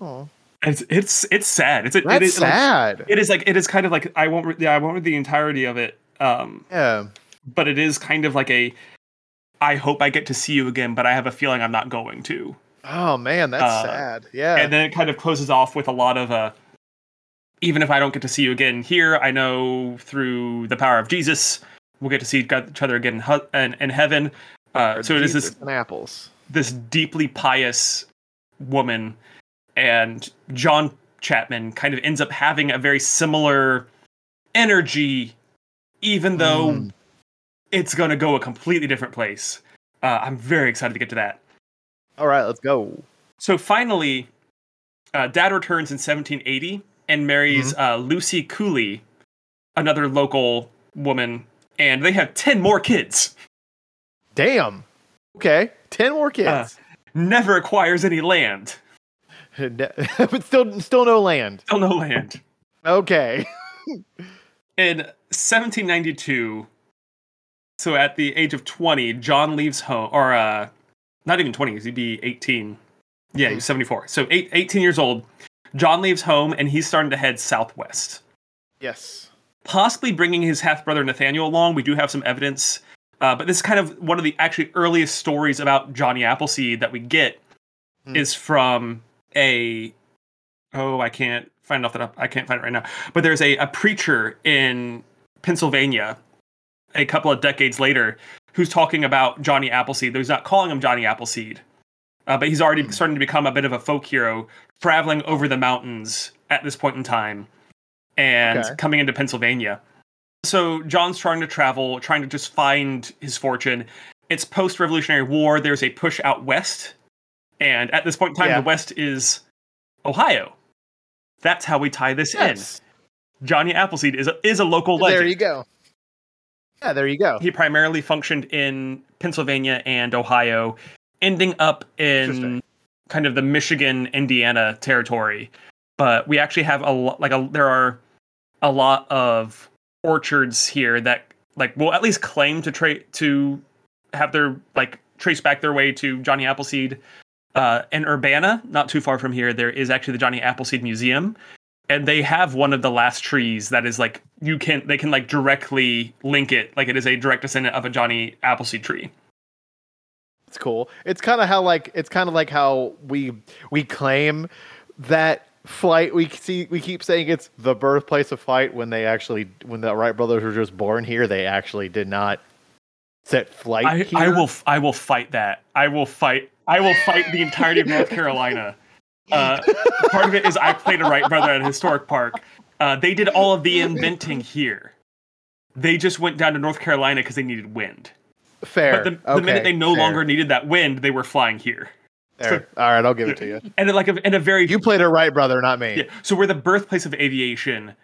Aw,
It's it's it's sad. It's it
that's
is like,
sad.
it is like it is kind of like I won't re- yeah, I won't read the entirety of it. Um,
yeah.
but it is kind of like a I hope I get to see you again, but I have a feeling I'm not going to.
Oh man, that's
Uh,
sad. Yeah.
and then it kind of closes off with a lot of uh even if i don't get to see you again here i know through the power of jesus we'll get to see each other again in, hu- in, in heaven uh, so it is this
apples.
this deeply pious woman and john chapman kind of ends up having a very similar energy even though
Mm.
It's going to go a completely different place uh, i'm very excited to get to that
All right, let's go.
So finally, uh, Dad returns in 1780 and marries uh, Lucy Cooley, another local woman, and they have 10 more kids.
Damn. Okay, ten more kids,
Uh, Never acquires any land.
but still, still no land.
Still no land.
Okay.
In 1792, so at the age of 20, John leaves home, or uh, not even 20, he'd be 18. Yeah, he's 74. So eight, 18 years old. John leaves home and he's starting to head southwest.
Yes.
possibly bringing his half brother Nathaniel along. We do have some evidence, uh, but this is kind of one of the actually earliest stories about Johnny Appleseed that we get
Hmm.
is from a oh I can't find off that up I can't find it right now. But there's a, a preacher in Pennsylvania a couple of decades later who's talking about Johnny Appleseed. He's not calling him Johnny Appleseed, uh, but he's already
Hmm.
starting to become a bit of a folk hero, traveling over the mountains at this point in time and
Okay.
coming into Pennsylvania. So John's trying to travel, trying to just find his fortune. It's post Revolutionary War. There's a push out west. And at this point in time,
Yeah.
the West is Ohio. That's how we tie this
Yes.
in. Johnny Appleseed is a, is a local legend.
There you go. Yeah, there you go.
He primarily functioned in Pennsylvania and Ohio, ending up in kind of the Michigan Indiana territory. But we actually have a lot, like a there are a lot of orchards here that like will at least claim to tra- to have their like trace back their way to Johnny Appleseed. Uh, in Urbana, not too far from here, there is actually the Johnny Appleseed Museum, and they have one of the last trees that is like you can they can like directly link it like it is a direct descendant of a Johnny Appleseed tree.
It's cool. It's kind of how like it's kind of like how we we claim that flight we see we keep saying it's the birthplace of flight when they actually when the Wright brothers were just born here they actually did not set flight
I,
here.
I will I will fight that. I will fight I will fight the entirety of North Carolina. Uh, part of it is I played a Wright brother at a historic park. Uh, they did all of the inventing here. They just went down to North Carolina because they needed wind.
fair.
But the, the
Okay,
minute they no
fair,
longer needed that wind, they were flying here.
fair. All right, I'll give it to you.
And like a, in a very
You played a right, brother, not me.
Yeah. So we're the birthplace of aviation.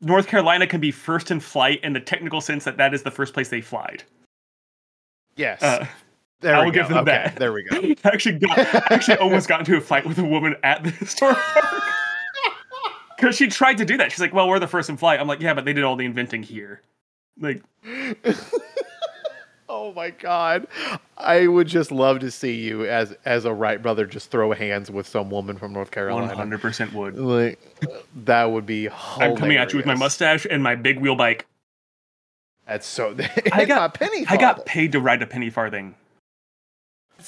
North Carolina can be first in flight in the technical sense that that is the first place they flied.
Yes.
Uh,
there
I will give them
okay,
that.
There we go.
I actually got, I actually almost got into a fight with a woman at the historic park because she tried to do that. She's like, "Well, we're the first in flight." I'm like, "Yeah, but they did all the inventing here." Like,
Oh my god. I would just love to see you as as a Wright brother just throw hands with some woman from North Carolina.
hundred percent would.
Like that would be
I'm coming at you with my mustache and my big wheel bike.
That's so
I got-
penny
I got paid to ride a penny farthing.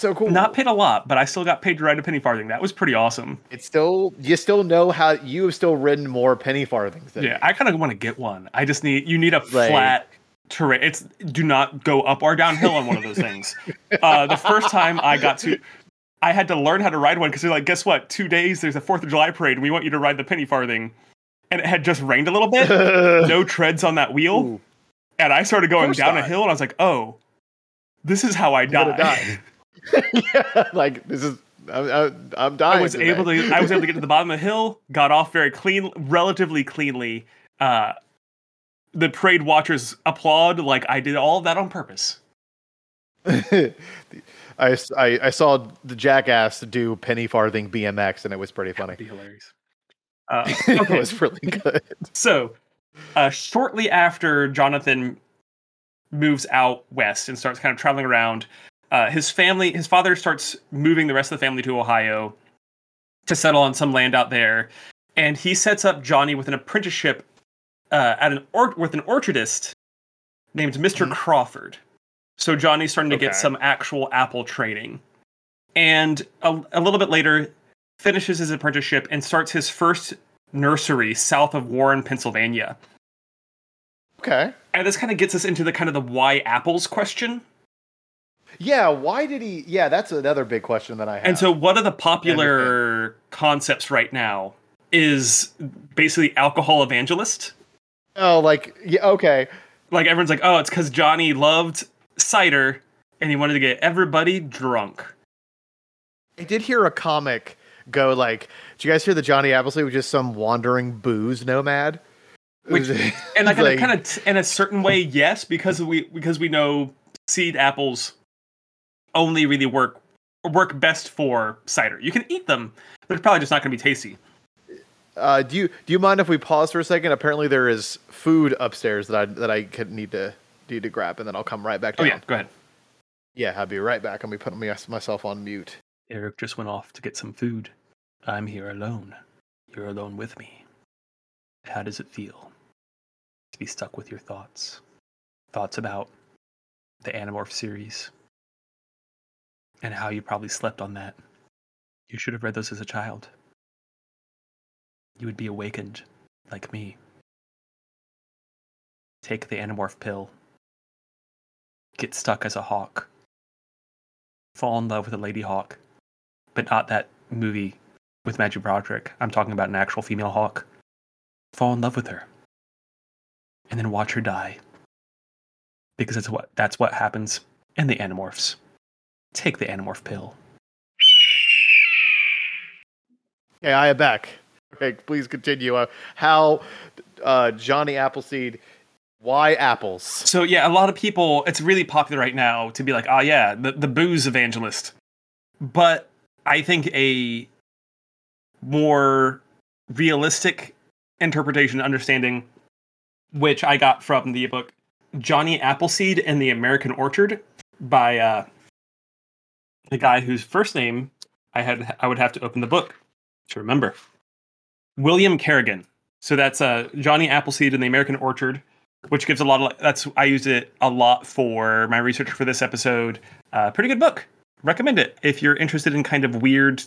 So cool.
Not paid a lot, but I still got paid to ride a penny farthing. That was pretty awesome.
It's still you still know how you have still ridden more penny farthings than
Yeah. I kind of want to get one. I just need you need a
Like-
flat terrain. It's do not go up or downhill on one of those things. Uh, the first time I got to, I had to learn how to ride one because they're like, guess what? Two days there's a Fourth of July parade, and we want you to ride the penny farthing. and it had just rained a little bit. no treads on that wheel,
Ooh,
and I started going down a hill, and I was like, "Oh, this is how I die."
yeah, like this is I'm, I'm, I'm dying.
I was
today.
able to I was able to get to the bottom of the hill, got off very clean, relatively cleanly. Uh, the parade watchers applaud like I did all of that on purpose.
I I saw the jackass do penny farthing BMX and it was pretty funny.
Hilarious. Uh,
it was really good.
so uh, shortly after Jonathan moves out west and starts kind of traveling around, uh, his family, his father starts moving the rest of the family to Ohio to settle on some land out there, and he sets up Johnny with an apprenticeship uh, at an or- with an orchardist named mister
Mhm.
Crawford. So Johnny's starting to get some actual apple training, and a, a little bit later finishes his apprenticeship and starts his first nursery south of Warren, Pennsylvania.
Okay.
And this kind of gets us into the kind of the why apples question.
Yeah, why did he? Yeah, that's another big question that I have.
And so, one of the popular concepts right now is basically alcohol evangelist.
oh, like, yeah, okay.
Like everyone's like, oh, it's because Johnny loved cider and he wanted to get everybody drunk.
I did hear a comic go like, "Did you guys hear that Johnny Appleseed was just some wandering booze nomad?"
Which- And like,
like-
kind of, t- in a certain way, yes, because we because we know seed apples only really work work best for cider. You can eat them, but they're probably just not going to be tasty.
Uh, do you do you mind if we pause for a second? Apparently, there is food upstairs that I that I could need to need to grab, and then I'll come right back
Oh yeah, go ahead.
yeah, I'll be right back. I'm be putting myself on mute.
Eric just went off to get some food. I'm here alone. You're alone with me. How does it feel to be stuck with your thoughts? Thoughts about the Animorph series and how you probably slept on that. You should have read those as a child. You would be awakened like me. Take the Animorph pill. Get stuck as a hawk. Fall in love with a lady hawk but not that movie with Matthew Broderick. I'm talking about an actual female hawk. Fall in love with her, and then watch her die, because that's what that's what happens in the Animorphs. Take the Animorph pill.
Okay, I am back. Okay, please continue. Uh, how uh, Johnny Appleseed? Why apples?
So yeah, a lot of people. It's really popular right now to be like, oh yeah, the the booze evangelist. But I think a more realistic interpretation, understanding, which I got from the book Johnny Appleseed and the American Orchard by uh, the guy whose first name I had I would have to open the book to remember. William Kerrigan. So that's uh, Johnny Appleseed and the American Orchard which gives a lot of that's I used it a lot for my research for this episode. Uh, pretty good book. Recommend it if you're interested in kind of weird,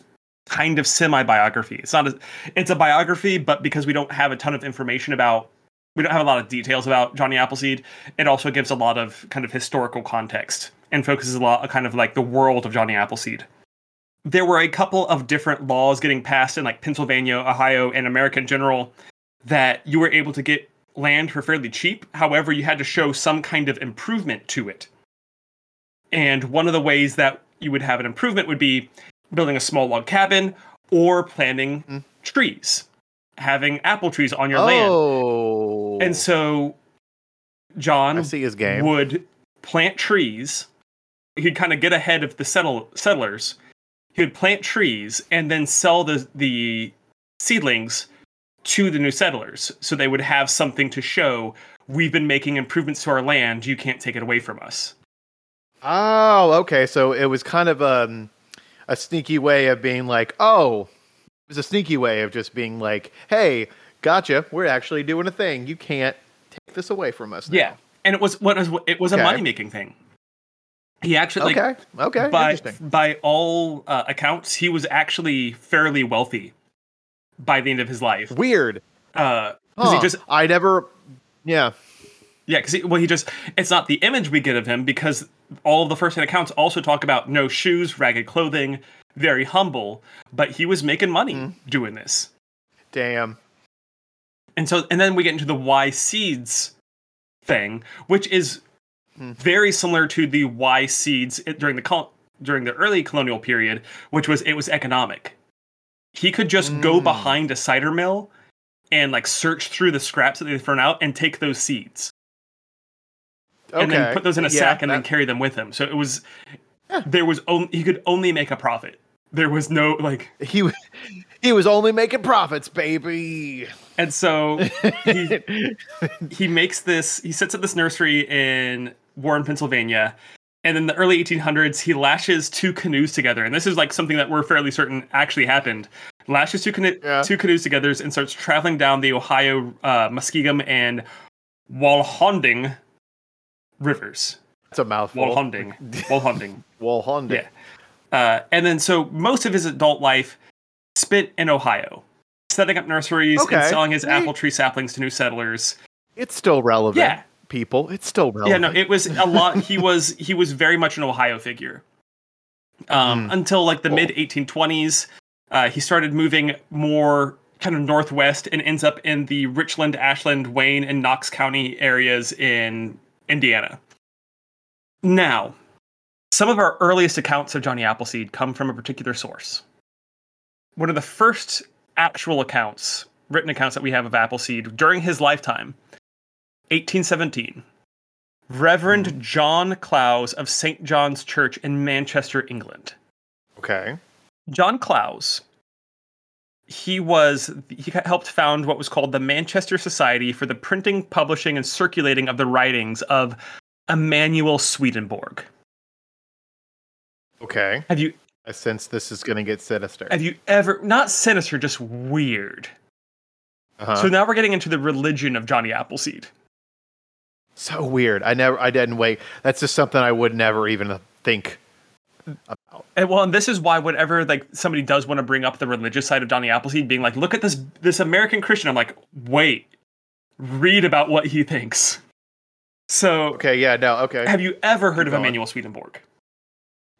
kind of semi biography. It's not a, it's a biography, but because we don't have a ton of information about, we don't have a lot of details about Johnny Appleseed. It also gives a lot of kind of historical context and focuses a lot on kind of like the world of Johnny Appleseed. There were a couple of different laws getting passed in like Pennsylvania, Ohio, and America in general that you were able to get land for fairly cheap. However, you had to show some kind of improvement to it. And one of the ways that you would have an improvement would be building a small log cabin or planting
Mm.
trees, having apple trees on your land. And so John
I see his game.
would plant trees. He'd kind of get ahead of the settle- settlers. He would plant trees and then sell the the seedlings to the new settlers, so they would have something to show. We've been making improvements to our land. You can't take it away from us.
Oh, okay. So it was kind of um, a sneaky way of being like, oh, it was a sneaky way of just being like, hey, gotcha. We're actually doing a thing. You can't take this away from us. now."
Yeah, and it was what was it was a money making thing. He actually like
Okay. Okay.
by by all uh, accounts, he was actually fairly wealthy by the end of his life.
Weird.
Uh,
Huh.
he just
I never. Yeah.
Yeah, because well, he just it's not the image we get of him because all of the first-hand accounts also talk about no shoes, ragged clothing, very humble, but he was making money
Mhm.
doing this.
Damn.
And so, and then we get into the Y seeds thing, which is
Hmm.
very similar to the Y seeds during the col- during the early colonial period, which was it was economic. He could just go
Mm.
behind a cider mill and like search through the scraps that they've thrown out and take those seeds
Okay.
and then put those in a
Yeah,
sack and then carry them with him. So it was
Yeah.
there was only he could only make a profit. There was no like
he he was only making profits, baby.
And so he he makes this he sets up this nursery in Warren, Pennsylvania. And in the early 1800s, he lashes two canoes together, and this is like something that we're fairly certain actually happened. Lashes two, cano-
Yeah.
two canoes together and starts traveling down the Ohio, uh, Muskingum, and Walhonding rivers.
It's a mouthful.
Walhonding, Walhonding.
Walhonding.
Yeah. Uh, and then, so most of his adult life spent in Ohio, setting up nurseries and selling his apple tree saplings to new settlers.
It's still relevant.
Yeah.
People, it's still relevant.
Yeah, no, it was a lot. He was he was very much an Ohio figure. Um,
Mm.
until like the
Cool.
mid 1820s, uh, he started moving more kind of northwest and ends up in the Richland, Ashland, Wayne, and Knox County areas in Indiana. Now, some of our earliest accounts of Johnny Appleseed come from a particular source. One of the first actual accounts, written accounts that we have of Appleseed during his lifetime, 1817. Reverend hmm. John Clowes of St. John's Church in Manchester, England.
okay.
John Clowes, he was he helped found what was called the Manchester Society for the Printing, Publishing, and Circulating of the Writings of Emanuel Swedenborg.
Okay.
Have you
I sense this is going to get sinister.
have you ever not sinister, just weird?
Uh-huh.
So now we're getting into the religion of Johnny Appleseed.
so weird. I never. I didn't wait. That's just something I would never even think about.
And well, and this is why whenever like somebody does want to bring up the religious side of Johnny Appleseed, being like, "Look at this this American Christian," I'm like, "Wait, read about what he thinks." So,
Okay. Yeah. No. Okay.
have you ever heard
Keep
of
going.
Emanuel Swedenborg?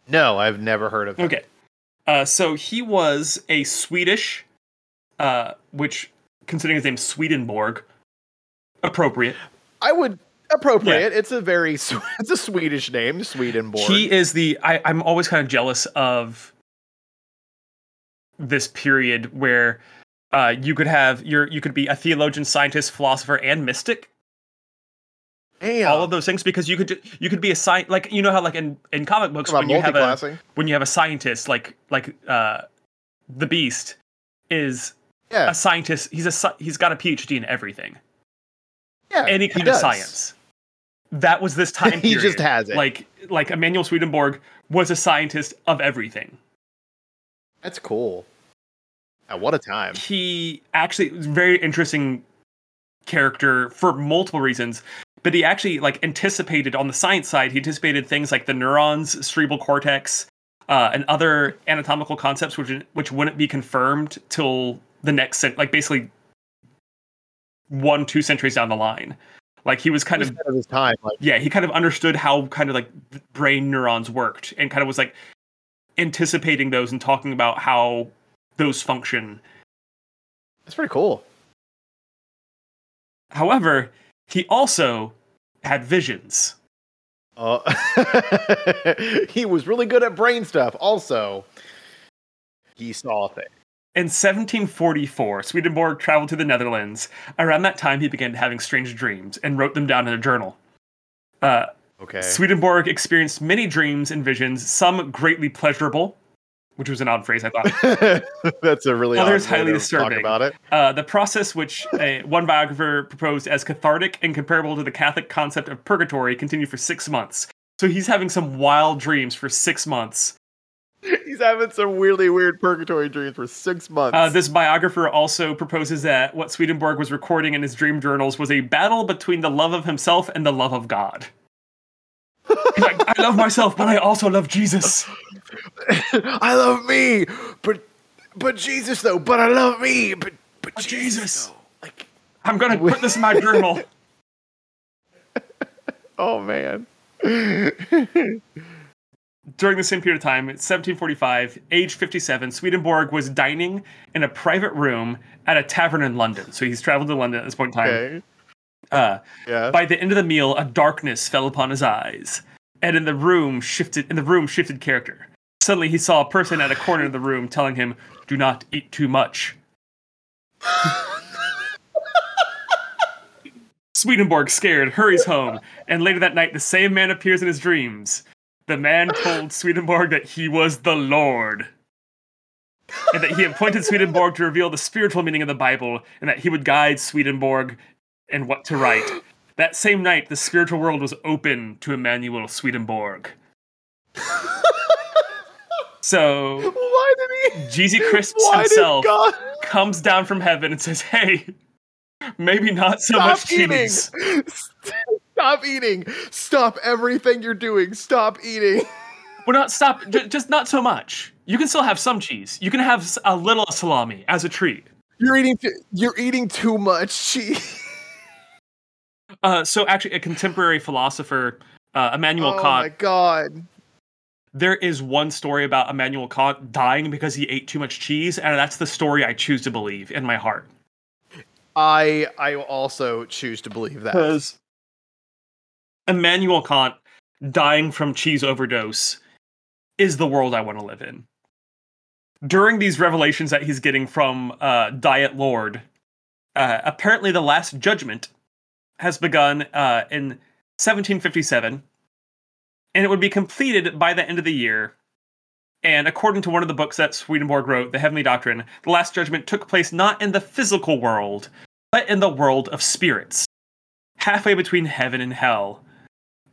No, I've never heard of. him.
Okay, uh, so he was a Swedish, uh, which considering his name Swedenborg, appropriate.
I would appropriate. It's a very. It's a Swedish name, Swedenborg.
He is the. I, I'm always kind of jealous of this period where uh, you could have your you could be a theologian, scientist, philosopher, and mystic.
Damn.
All of those things because you could you could be a sci like you know how like in in comic books when you have a when you have a scientist like like uh the Beast is
Yeah.
a scientist. He's a he's got a PhD in everything,
yeah.
any kind of
does.
science. That was this time.
He just has it.
Like like Emanuel Swedenborg was a scientist of everything.
That's cool. Yeah, what a time.
He actually was very interesting character for multiple reasons. But he actually like anticipated on the science side. He anticipated things like the neurons, cerebral cortex, uh, and other anatomical concepts, which which wouldn't be confirmed till the next cent- like basically one two centuries down the line. Like he was kind
He was
of
of his time. Like,
yeah, he kind of understood how kind of like brain neurons worked and kind of was like anticipating those and talking about how those function.
that's pretty cool.
However, he also had visions.
Uh, he was really good at brain stuff. Also, he saw things.
In 1744, Swedenborg traveled to the Netherlands. Around that time, he began having strange dreams and wrote them down in a journal. Uh,
Okay.
Swedenborg experienced many dreams and visions, some greatly pleasurable, which was an odd phrase, I thought.
That's a really
Others highly disturbing.
Talk about it.
Uh, the process, which uh, one biographer proposed as cathartic and comparable to the Catholic concept of purgatory, continued for six months. So he's having some wild dreams for six months.
He's having some really weird purgatory dreams for six months.
Uh, this biographer also proposes that what Swedenborg was recording in his dream journals was a battle between the love of himself and the love of God. Like, I love myself, but I also love Jesus.
I love me, but but Jesus though. But I love me, but but,
But
Jesus.
Jesus.
Like,
I'm gonna put this in my journal.
oh man.
during the same period of time, 1745, age 57, Swedenborg was dining in a private room at a tavern in London. So he's traveled to London at this point in time.
Okay.
Uh,
Yeah.
by the end of the meal, a darkness fell upon his eyes, and in the room shifted. In the room shifted character. Suddenly, he saw a person at a corner of the room telling him, "Do not eat too much." Swedenborg, scared, hurries home, and later that night, the same man appears in his dreams. The man told Swedenborg that he was the Lord, and that he appointed Swedenborg to reveal the spiritual meaning of the Bible, and that he would guide Swedenborg in what to write. That same night, the spiritual world was open to Emanuel Swedenborg. so
Why did he?
Jeezy Crisps
Why
himself
God
comes down from heaven and says, "Hey, maybe not so
stop
much
eating?
cheese."
Stop eating! Stop everything you're doing! Stop eating!
Well, not stop, j- just not so much. You can still have some cheese. You can have a little salami as a treat.
You're eating. Too, you're eating too much cheese.
Uh, so, actually, a contemporary philosopher, uh, Immanuel
oh
Kant, Oh
my god!
there is one story about Immanuel Kant dying because he ate too much cheese, and that's the story I choose to believe in my heart.
I I also choose to believe that.
Because Immanuel Kant dying from cheese overdose is the world I want to live in. During these revelations that he's getting from uh, Diet Lord, uh, apparently the Last Judgment has begun uh, in 1757, and it would be completed by the end of the year. And according to one of the books that Swedenborg wrote, The Heavenly Doctrine, the Last Judgment took place not in the physical world, but in the world of spirits, halfway between heaven and hell.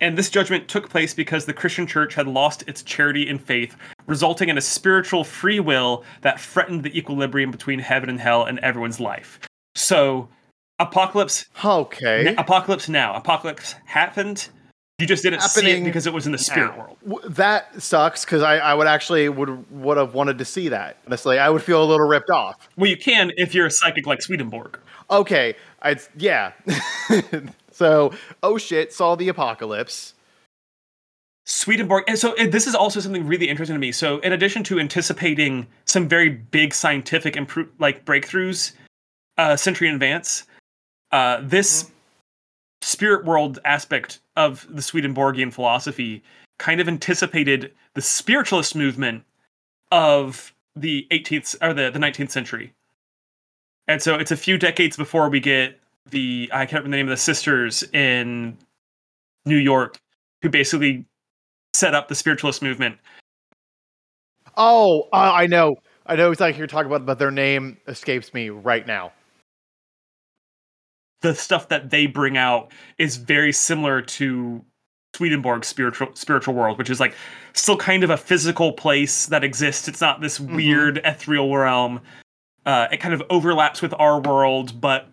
And this judgment took place because the Christian church had lost its charity and faith, resulting in a spiritual free will that threatened the equilibrium between heaven and hell in everyone's life. So, apocalypse,
Okay.
apocalypse now. Apocalypse happened. You just didn't see it because it was in the spirit
now.
world.
That sucks because I, I would actually would would have wanted to see that. Honestly, I would feel a little ripped off.
Well, you can if you're a psychic like Swedenborg.
Okay, I yeah. so oh shit, saw the apocalypse.
Swedenborg. And so and this is also something really interesting to me. So in addition to anticipating some very big scientific impro- like breakthroughs, uh, century in advance, uh, this spirit world aspect of the Swedenborgian philosophy kind of anticipated the spiritualist movement of the 18th or the, the 19th century. And so it's a few decades before we get the I can't remember the name of the sisters in New York who basically set up the spiritualist movement.
Oh, uh, I know, I know exactly what you're talking about, but their name escapes me right now.
The stuff that they bring out is very similar to Swedenborg's spiritual spiritual world, which is like still kind of a physical place that exists. It's not this
Mhm.
weird ethereal realm. Uh, it kind of overlaps with our world, but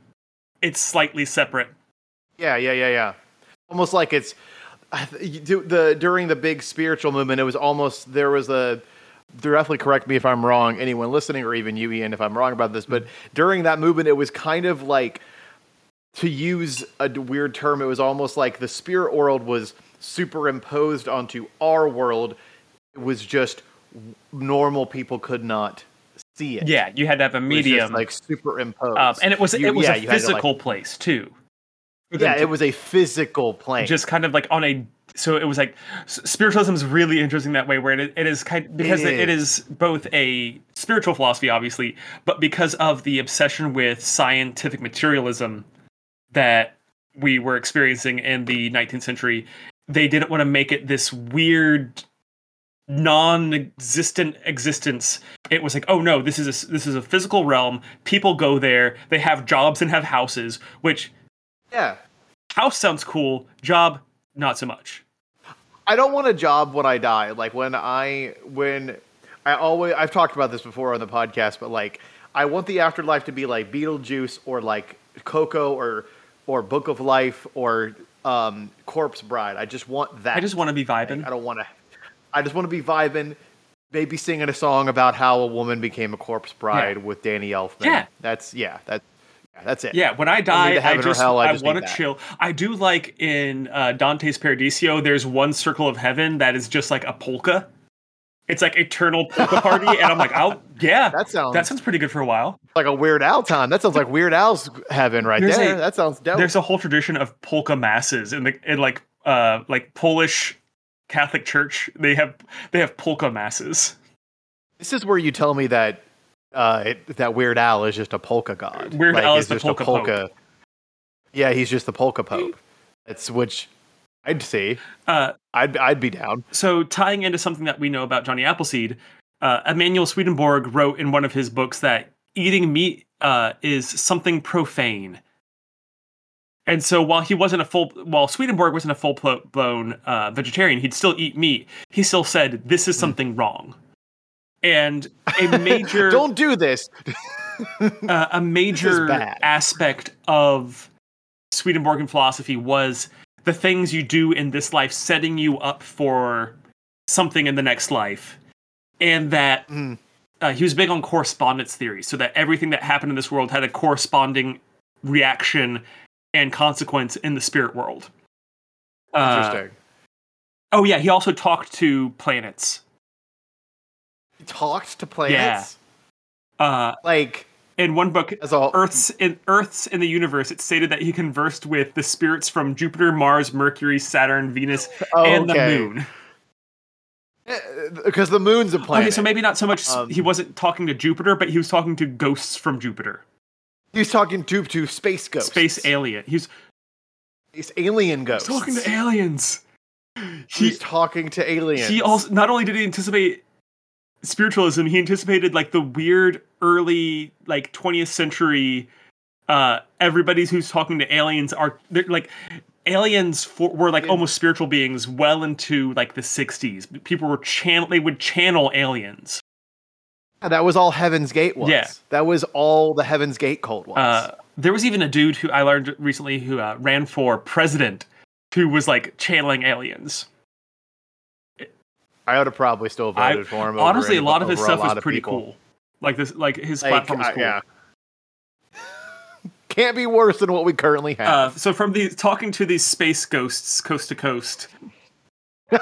it's slightly separate.
Yeah, yeah, yeah, yeah. Almost like it's I th- you do- the during the big spiritual movement. It was almost there was a. Definitely correct me if I'm wrong. Anyone listening, or even you, Ian, if I'm wrong about this. But during that movement, it was kind of like, to use a weird term, it was almost like the spirit world was superimposed onto our world. It was just normal people could not see it.
Yeah, you had to have a
It was just,
medium,
like superimposed.
um, and it was
You-
it was
yeah,
a
had to, like-
physical place too.
Yeah,
to-
it was a physical plane.
just kind of like on a so it was like spiritualism is really interesting that way where it, it is kind because it, it is both a spiritual philosophy obviously but because of the obsession with scientific materialism that we were experiencing in the 19th century they didn't want to make it this weird non-existent existence it was like oh no this is a, this is a physical realm people go there they have jobs and have houses which
yeah.
house sounds cool job not so much
I don't want a job when I die. Like when I when I always I've talked about this before on the podcast, but like I want the afterlife to be like Beetlejuice or like Coco or or Book of Life or um, Corpse Bride. I just want that.
i just want to be vibing
I don't want to. I just want to be vibing, maybe singing a song about how a woman became a corpse bride with Danny Elfman.
Yeah.
that's yeah. That that's it.
Yeah, when I die, I just,
hell, I
I, want to chill. I do like in uh, Dante's Paradiso. There's one circle of heaven that is just like a polka. It's like eternal polka party, and I'm like, oh yeah,
That sounds
that sounds pretty good for a while.
like a Weird Al time. That sounds like Weird Al's heaven right
There's
there.
a-
that sounds dope.
There's a whole tradition of polka masses in the in like uh like Polish Catholic Church. They have they have polka masses.
This is where you tell me that uh, it, that Weird Al is just a polka god.
Weird Al
he's
is the
just
polka
a polka. Yeah, he's just the polka pope. That's which I'd see.
Uh,
I'd I'd be down.
so tying into something that we know about Johnny Appleseed, uh, Emanuel Swedenborg wrote in one of his books that eating meat uh, is something profane. And so while he wasn't a full, while Swedenborg wasn't a full blown uh, vegetarian, he'd still eat meat. He still said this is something wrong. And a major
Don't do this.
uh, a major
bad.
aspect of Swedenborgian philosophy was the things you do in this life setting you up for something in the next life. And that
Mm.
uh, he was big on correspondence theory, so that everything that happened in this world had a corresponding reaction and consequence in the spirit world. Uh,
Interesting.
oh, yeah, he also talked to planets.
He talked to planets.
Uh,
Like
in one book, Earths in Earths in the universe, it stated that he conversed with the spirits from Jupiter, Mars, Mercury, Saturn, Venus,
Oh,
and the
okay.
moon.
because the moon's a planet.
Okay, so maybe not so much
Um,
he wasn't talking to Jupiter, but he was talking to ghosts from Jupiter,
he's talking to to space ghosts,
space alien. He was
space alien ghosts.
talking to aliens. He
He's talking to aliens.
he also not only did he anticipate spiritualism, he anticipated like the weird early like 20th century uh everybody's who's talking to aliens are they're like aliens for, were like
Yeah.
almost spiritual beings well into like the 60s people were channel they would channel aliens
that was all Heaven's Gate was.
Yeah.
That was all the Heaven's Gate cult was.
uh there was even a dude who i learned recently who uh, ran for president who was like channeling aliens
I would have probably still
I-
voted for him. over
honestly a
any-
lot of his stuff was pretty
people.
cool like this like his
Like,
platform was
uh,
cool
yeah. Can't be worse than what we currently
Uh,
have.
so from the talking to these space ghosts coast to coast,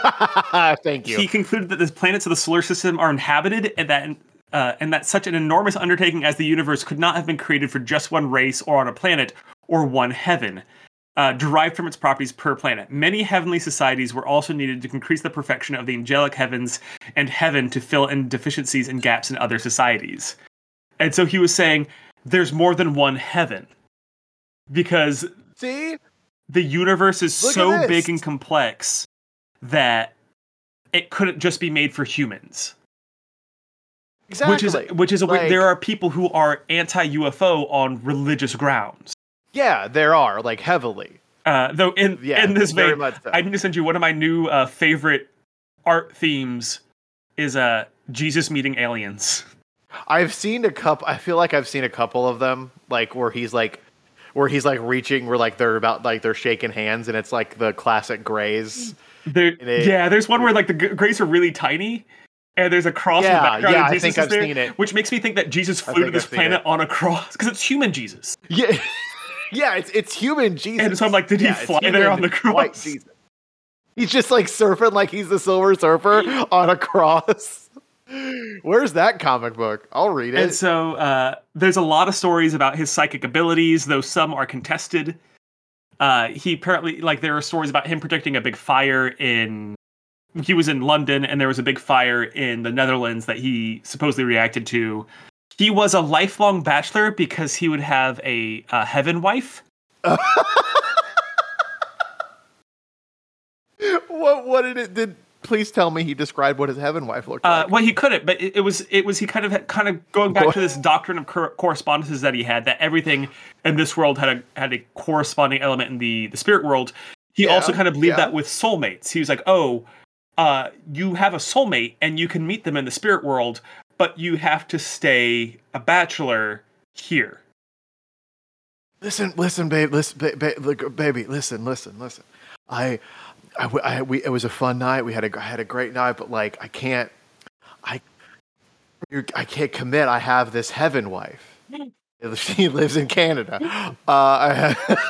Thank you.
he concluded that the planets of the solar system are inhabited, and that uh, and that such an enormous undertaking as the universe could not have been created for just one race or on a planet or one heaven. Uh, derived from its properties per planet. Many heavenly societies were also needed to increase the perfection of the angelic heavens and heaven to fill in deficiencies and gaps in other societies. And so he was saying there's more than one heaven because
See?
the universe is
Look
so big and complex that it couldn't just be made for humans.
Exactly.
Which is which is a
Like-
there are people who are anti UFO on religious grounds.
Yeah, there are, like heavily.
Uh, though in
Yeah,
in this vein,
so.
I need to send you one of my new uh, favorite art themes is uh, Jesus meeting aliens.
I've seen a couple. I feel like I've seen a couple of them, like where he's like, where he's like reaching, where like they're about like they're shaking hands, and it's like the classic Grays.
There,
it-
yeah, there's one where like the grays are really tiny, and there's a cross in the
Yeah,
background.
yeah, I
Jesus
think I've
there,
seen it.
which makes me think that Jesus flew to this
I've
planet on a cross because it's human Jesus.
Yeah, yeah, it's it's human Jesus.
And so I'm like, did he
Yeah, it's
fly there on the cross?
Jesus. He's just like surfing like he's the Silver Surfer on a cross. Where's that comic book? I'll read it.
And so uh, there's a lot of stories about his psychic abilities, though some are contested. Uh, he apparently like there are stories about him predicting a big fire in. He was in London, and there was a big fire in the Netherlands that he supposedly reacted to. He was a lifelong bachelor because he would have a, uh heaven wife.
what what did it did? Please tell me he described what his heaven wife looked
Uh,
like.
well, he couldn't, but it, it was it was he kind of had, kind of going back to this doctrine of cor- correspondences that he had that everything in this world had a had a corresponding element in the the spirit world. He
Yeah,
also kind of believed
yeah.
that with soulmates. He was like, "Oh, uh, you have a soulmate and you can meet them in the spirit world, but you have to stay a bachelor here."
Listen, listen, babe, listen, ba- ba- baby, listen, listen, listen. I, I, we, it was a fun night. We had a, I had a great night, but like, I can't, I, I can't commit. I have this heaven wife. She lives in Canada. Uh, I,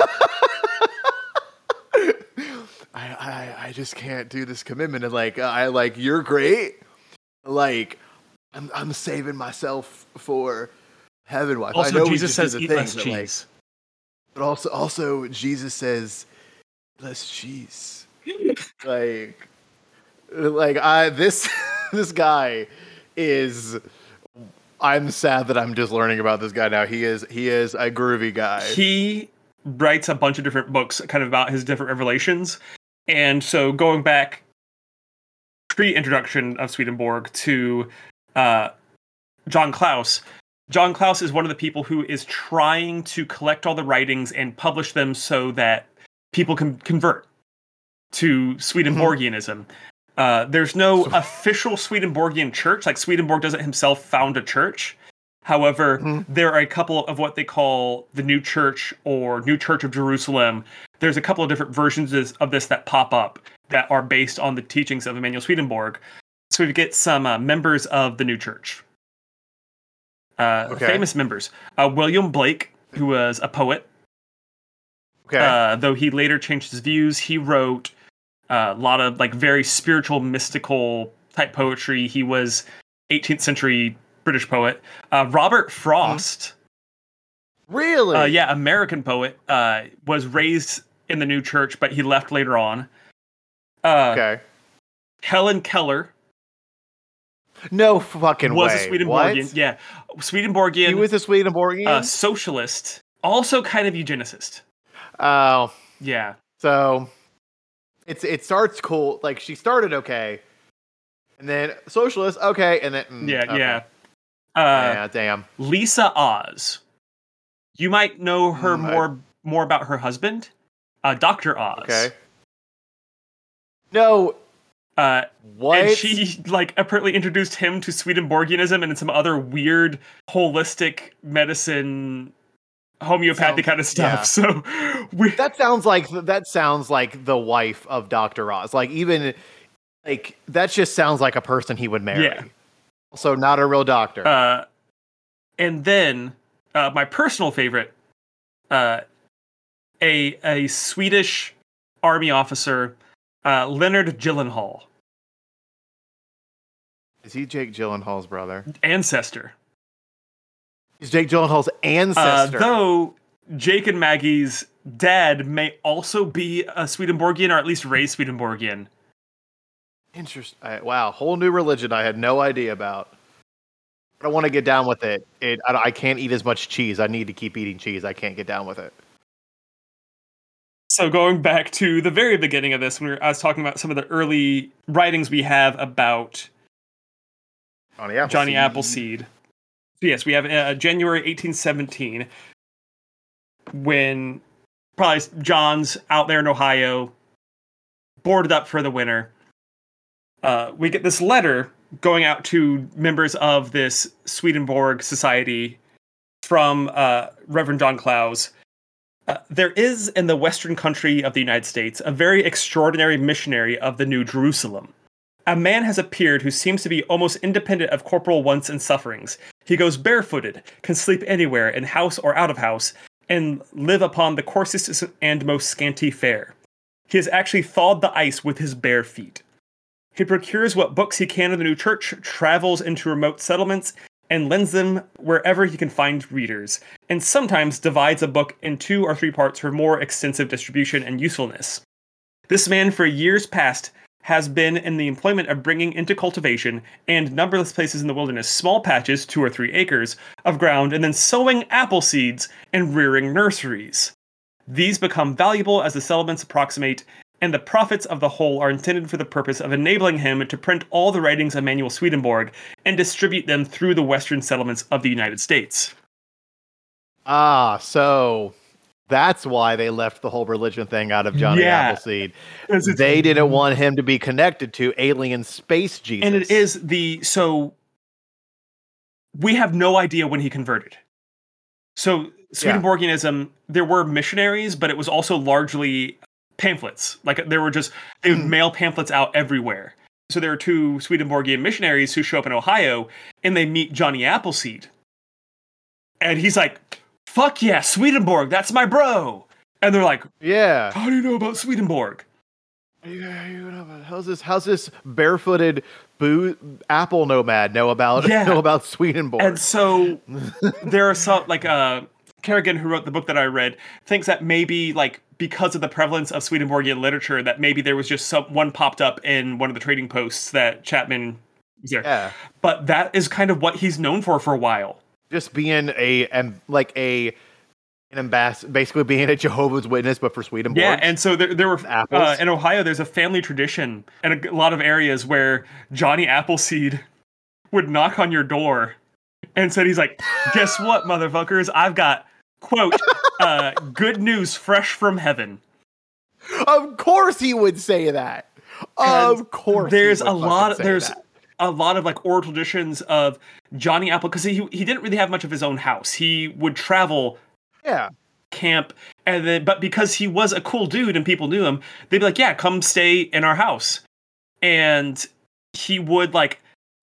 I, I, I just can't do this commitment. And like, I like, you're great. Like, I'm, I'm saving myself for heaven. Wife. I
Also,
know
Jesus says eat
thing,
less
but, like,
cheese.
but also, also Jesus says less cheese. like, like I this this guy is. I'm sad that I'm just learning about this guy now. He is he is a groovy guy.
he writes a bunch of different books kind of about his different revelations and so going back pre-introduction of swedenborg to uh, john Clowes john Clowes is one of the people who is trying to collect all the writings and publish them so that people can convert to swedenborgianism uh, there's no official swedenborgian church like swedenborg doesn't himself found a church However,
Mhm.
there are a couple of what they call the New Church or New Church of Jerusalem. There's a couple of different versions of this- of this that pop up that are based on the teachings of Emanuel Swedenborg. So we get some uh, members of the New Church. Uh,
Okay.
Famous members. Uh, William Blake, who was a poet,
Okay.
uh, though he later changed his views. He wrote uh, a lot of like very spiritual, mystical type poetry. He was 18th century British poet. Uh, Robert Frost,
really?
uh, yeah, American poet, uh, was raised in the new church, but he left later on. Uh,
Okay.
Helen Keller
No fucking
was
way.
a Swedenborgian.
What?
Yeah, Swedenborgian,
He was a Swedenborgian.
uh, socialist, also kind of eugenicist.
Oh,
Yeah.
so it's it starts cool. Like she started okay, and then socialist okay, and then mm,
Yeah,
okay.
yeah. Uh,
yeah. Damn.
Lisa Oz. You might know her
Mm, I-
more more about her husband, uh, Doctor Oz.
Okay. No.
Uh,
What?
and she like apparently introduced him to Swedenborgianism and some other weird holistic medicine, homeopathic
Sounds-
kind of stuff. So we
that sounds like that sounds like the wife of Doctor Oz. Like even like that just sounds like a person he would marry.
Yeah.
Also, not a real doctor.
uh, and then uh, my personal favorite, uh, a a Swedish army officer, uh, Leonard Gyllenhaal,
Is he Jake Gyllenhaal's brother?
ancestor.
He's Jake Gyllenhaal's
Uh,
ancestor.
though Jake and Maggie's dad may also be a Swedenborgian or at least raised Swedenborgian.
Interesting. Wow, whole new religion I had no idea about. I don't want to get down with it. It I, I can't eat as much cheese. I need to keep eating cheese. I can't get down with it.
So going back to the very beginning of this, when we were, I was talking about some of the early writings we have about
Johnny Appleseed.
Johnny Appleseed. So yes, we have uh, January 1817 when probably John's out there in Ohio, boarded up for the winter. Uh, we get this letter going out to members of this Swedenborg Society from uh, Reverend John Clowes. Uh, there is in the western country of the United States a very extraordinary missionary of the New Jerusalem. A man has appeared who seems to be almost independent of corporal wants and sufferings. He goes barefooted, can sleep anywhere, in house or out of house, and live upon the coarsest and most scanty fare. He has actually thawed the ice with his bare feet. He procures what books he can in the new church, travels into remote settlements, and lends them wherever he can find readers, and sometimes divides a book in two or three parts for more extensive distribution and usefulness. This man, for years past, has been in the employment of bringing into cultivation and numberless places in the wilderness small patches, two or three acres, of ground, and then sowing apple seeds and rearing nurseries. These become valuable as the settlements approximate, and the profits of the whole are intended for the purpose of enabling him to print all the writings of Manuel Swedenborg and distribute them through the western settlements of the United States.
Ah, so that's why they left the whole religion thing out of Johnny
Yeah.
Appleseed. They didn't want him to be connected to alien space Jesus.
and it is the so we have no idea when he converted so swedenborgianism there were missionaries but it was also largely pamphlets like there were just they would
Hmm.
mail pamphlets out everywhere so there are two swedenborgian missionaries who show up in ohio and they meet johnny appleseed and he's like fuck yeah, Swedenborg, that's my bro. And they're like,
Yeah.
how do you know about Swedenborg?
Yeah, you know, but how's this? How's this barefooted boo apple nomad know about
Yeah.
know about Swedenborg?
And so there are some like uh Kerrigan, who wrote the book that I read, thinks that maybe like because of the prevalence of Swedenborgian literature, that maybe there was just some one popped up in one of the trading posts that Chapman was there.
yeah,
But that is kind of what he's known for for a while.
Just being a and like a an ambassador, basically being a Jehovah's Witness, but for Swedenborg.
Yeah, and so there, there were
Apples.
uh, in Ohio. There's a family tradition in a lot of areas where Johnny Appleseed would knock on your door and said, "He's like, guess what, motherfuckers? I've got quote uh, good news fresh from heaven."
of course he would say that.
And
Of course, he
there's a lot. There's
that.
A lot of like oral traditions of Johnny Apple because he he didn't really have much of his own house. He would travel
yeah.
camp and then but because he was a cool dude and people knew him they'd be like yeah come stay in our house and he would like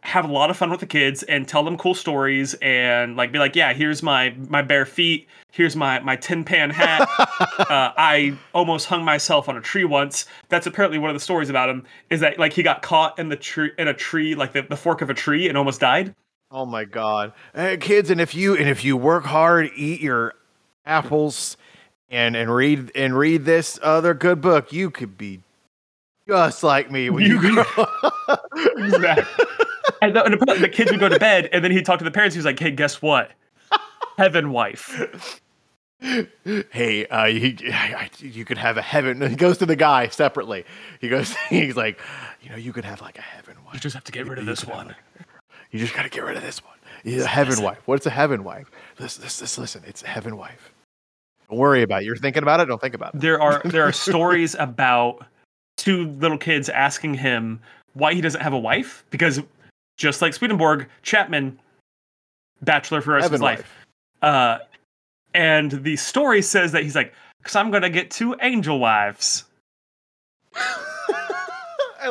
have a lot of fun with the kids and tell them cool stories and like be like yeah here's my my bare feet here's my my tin pan hat uh, i almost hung myself on a tree once that's apparently one of the stories about him is that like he got caught in the tree in a tree like the, the fork of a tree and almost died
Oh my god. Hey kids, and if you and if you work hard, eat your apples and and read and read this other good book, you could be just like me when you,
You
grow up.
Exactly. And, the, and apparently the kids would go to bed, and then he'd talk to the parents. He was like, "Hey, guess what? Heaven wife."
hey, uh, you, you could have a heaven. He goes to the guy separately. He goes, he's like, you know, you could have like a heaven wife.
You just have to get rid of this one.
You just got to get rid of this one. He's a heaven wife. What's a heaven wife? Listen, listen, listen. It's a heaven wife. Don't worry about it. You're thinking about it. Don't think about it.
There are there are stories about two little kids asking him why he doesn't have a wife because just like Swedenborg, Chapman, bachelor for the rest of his
Heaven
life. Uh, and the story says that he's like, "Cause I'm gonna get two angel wives.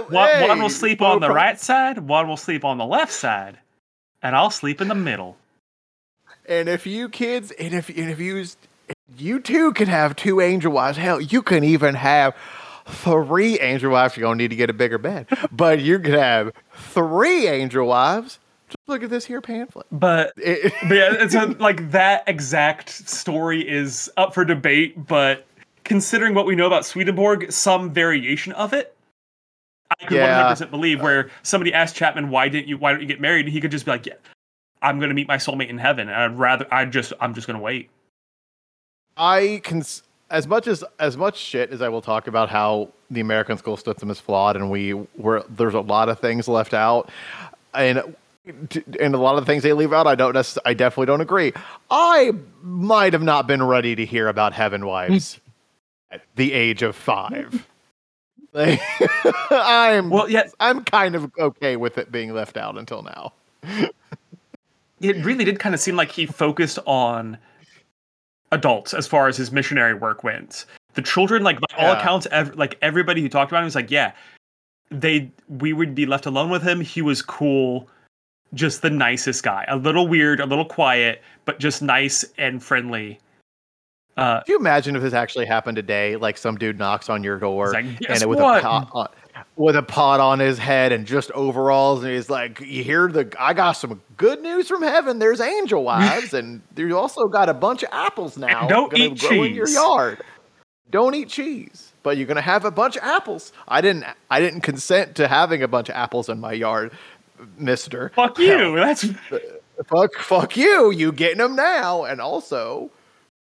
One, one will sleep on the right side, one will sleep on the left side, and I'll sleep in the middle."
And if you kids, and if and if you, you too can have two angel wives. Hell, you can even have three angel wives. You're gonna need to get a bigger bed, but you can have three angel wives. Just look at this here pamphlet.
But
It-
but yeah, it's a, like that exact story is up for debate. But considering what we know about Swedenborg, some variation of it, I could
Yeah.
hundred percent believe. Where somebody asked Chapman, "Why didn't you? Why don't you get married?" And he could just be like, "Yeah, I'm going to meet my soulmate in heaven, and I'd rather. I just, I'm just going to wait."
I can, as much as as much shit as I will talk about how the American school system is flawed, and we were there's a lot of things left out, and and a lot of the things they leave out, I don't. necess- I definitely don't agree. I might have not been ready to hear about heaven wives at the age of five. Like, I'm
Well, yeah,
I'm kind of okay with it being left out until now.
it really did kind of seem like he focused on adults as far as his missionary work went. The children, like by all
Yeah.
accounts, ev- like everybody who talked about him was like, yeah, they we would be left alone with him. He was cool, just the nicest guy. A little weird, a little quiet, but just nice and friendly. Uh,
Could you imagine if this actually happened today? Like some dude knocks on your door
like,
and it with
what?"
a pot on, with a pot on his head and just overalls, and he's like, "You hear the? I got some good news from heaven. There's angel wives, and you also got a bunch of apples now.
Don't eat
grow in your
cheese."
yard. Don't eat cheese, but you're gonna have a bunch of apples. I didn't. I didn't consent to having a bunch of apples in my yard, Mister.
fuck you. That's
Fuck, fuck you. You getting them now, and also.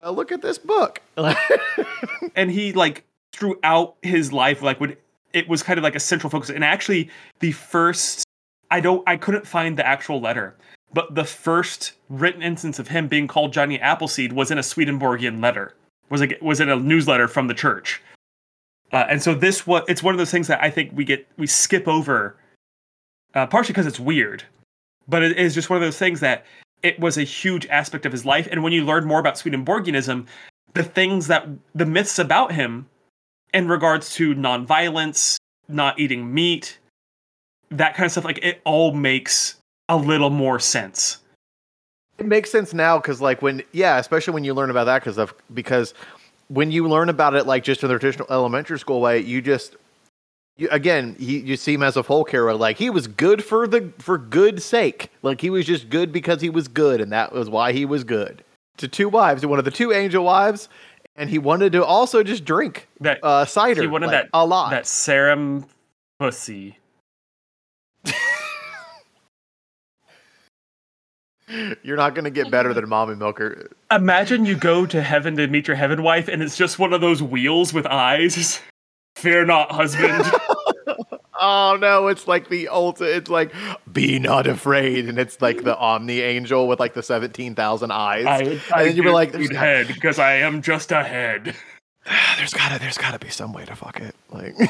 Uh, look at this book.
and he like throughout his life like would it was kind of like a central focus. And actually the first i don't i couldn't find the actual letter but the first written instance of him being called johnny appleseed was in a swedenborgian letter. Was like was in a newsletter from the church. Uh, and so this was it's one of those things that i think we get we skip over uh, partially because it's weird but it is just one of those things that it was a huge aspect of his life. And when you learn more about swedenborgianism the things that the myths about him in regards to nonviolence, not eating meat, that kind of stuff, like it all makes a little more sense.
It makes sense now because, like, when yeah, especially when you learn about that because of because when you learn about it like just in the traditional elementary school way, you just you, again he, you see him as a folk hero. Like he was good for the for good sake. Like he was just good because he was good, and that was why he was good. To two wives, one of the two angel wives, and he wanted to also just drink
That
uh, cider.
he wanted
like,
that
a lot.
that serum pussy.
You're not gonna get better than mommy milker.
Imagine you go to heaven to meet your heaven wife, and it's just one of those wheels with eyes. Fear not, husband.
Oh no, it's like the ultimate. It's like be not afraid, and it's like the Omni Angel with like the seventeen thousand eyes.
I,
and you were like, there's,
head because I am just a head.
there's gotta, there's gotta be some way to fuck it. Like you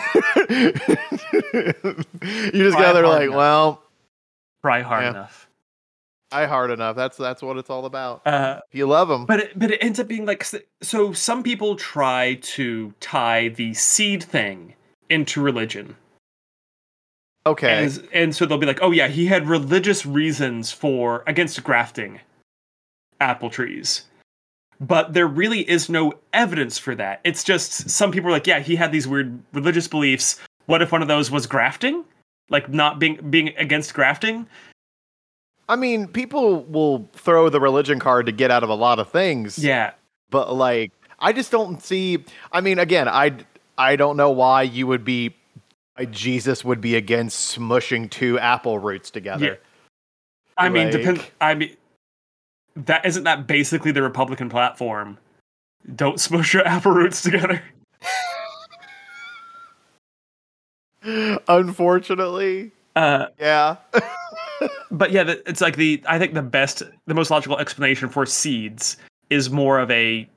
just
hard
like,
enough.
well,
Try hard
Yeah.
enough.
I hard enough. That's that's what it's all about.
Uh,
If you love them,
but it, but it ends up being like so. Some people try to tie the seed thing into religion.
Okay.
And, and so they'll be like, oh yeah, he had religious reasons for against grafting apple trees. But there really is no evidence for that. It's just some people are like, yeah, he had these weird religious beliefs. What if one of those was grafting? Like not being being against grafting?
I mean, people will throw the religion card to get out of a lot of things.
Yeah.
but like i just don't see i mean again i i don't know why you would be jesus would be against smushing two apple roots together
I mean,
Like-
depend I mean that isn't that basically the Republican platform. Don't smush your apple roots together.
unfortunately
Uh
yeah
but yeah, it's like the I think the best, the most logical explanation for seeds is more of a.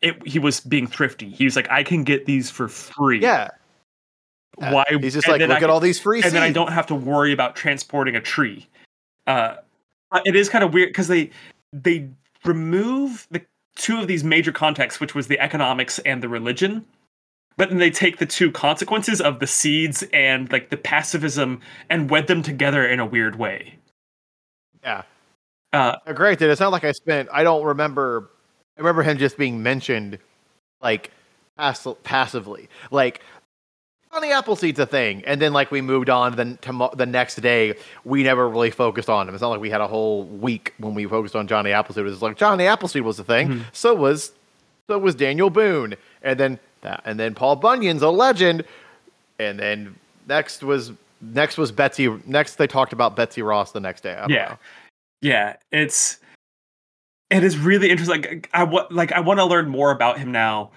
It, he was being thrifty. He was like, I can get these for free.
yeah
Why?
he's just like look
I
at all these free
and then I don't have to worry about transporting a tree. Uh, it is kind of weird because they they remove the two of these major contexts, which was the economics and the religion, but then they take the two consequences of the seeds and like the pacifism and wed them together in a weird way.
yeah
Uh,
Uh, granted it's not like i spent i don't remember i remember him just being mentioned like pass- passively like Johnny Appleseed's a thing, and then like we moved on. Then to the next day, we never really focused on him. It's not like we had a whole week when we focused on Johnny Appleseed. It was like Johnny Appleseed was a thing.
Mhm.
So was so was Daniel Boone, and then that, and then Paul Bunyan's a legend, and then next was next was Betsy. Next they talked about Betsy Ross the next day.
Yeah.
know.
yeah, it's it is really interesting. Like I want, like I want to learn more about him now.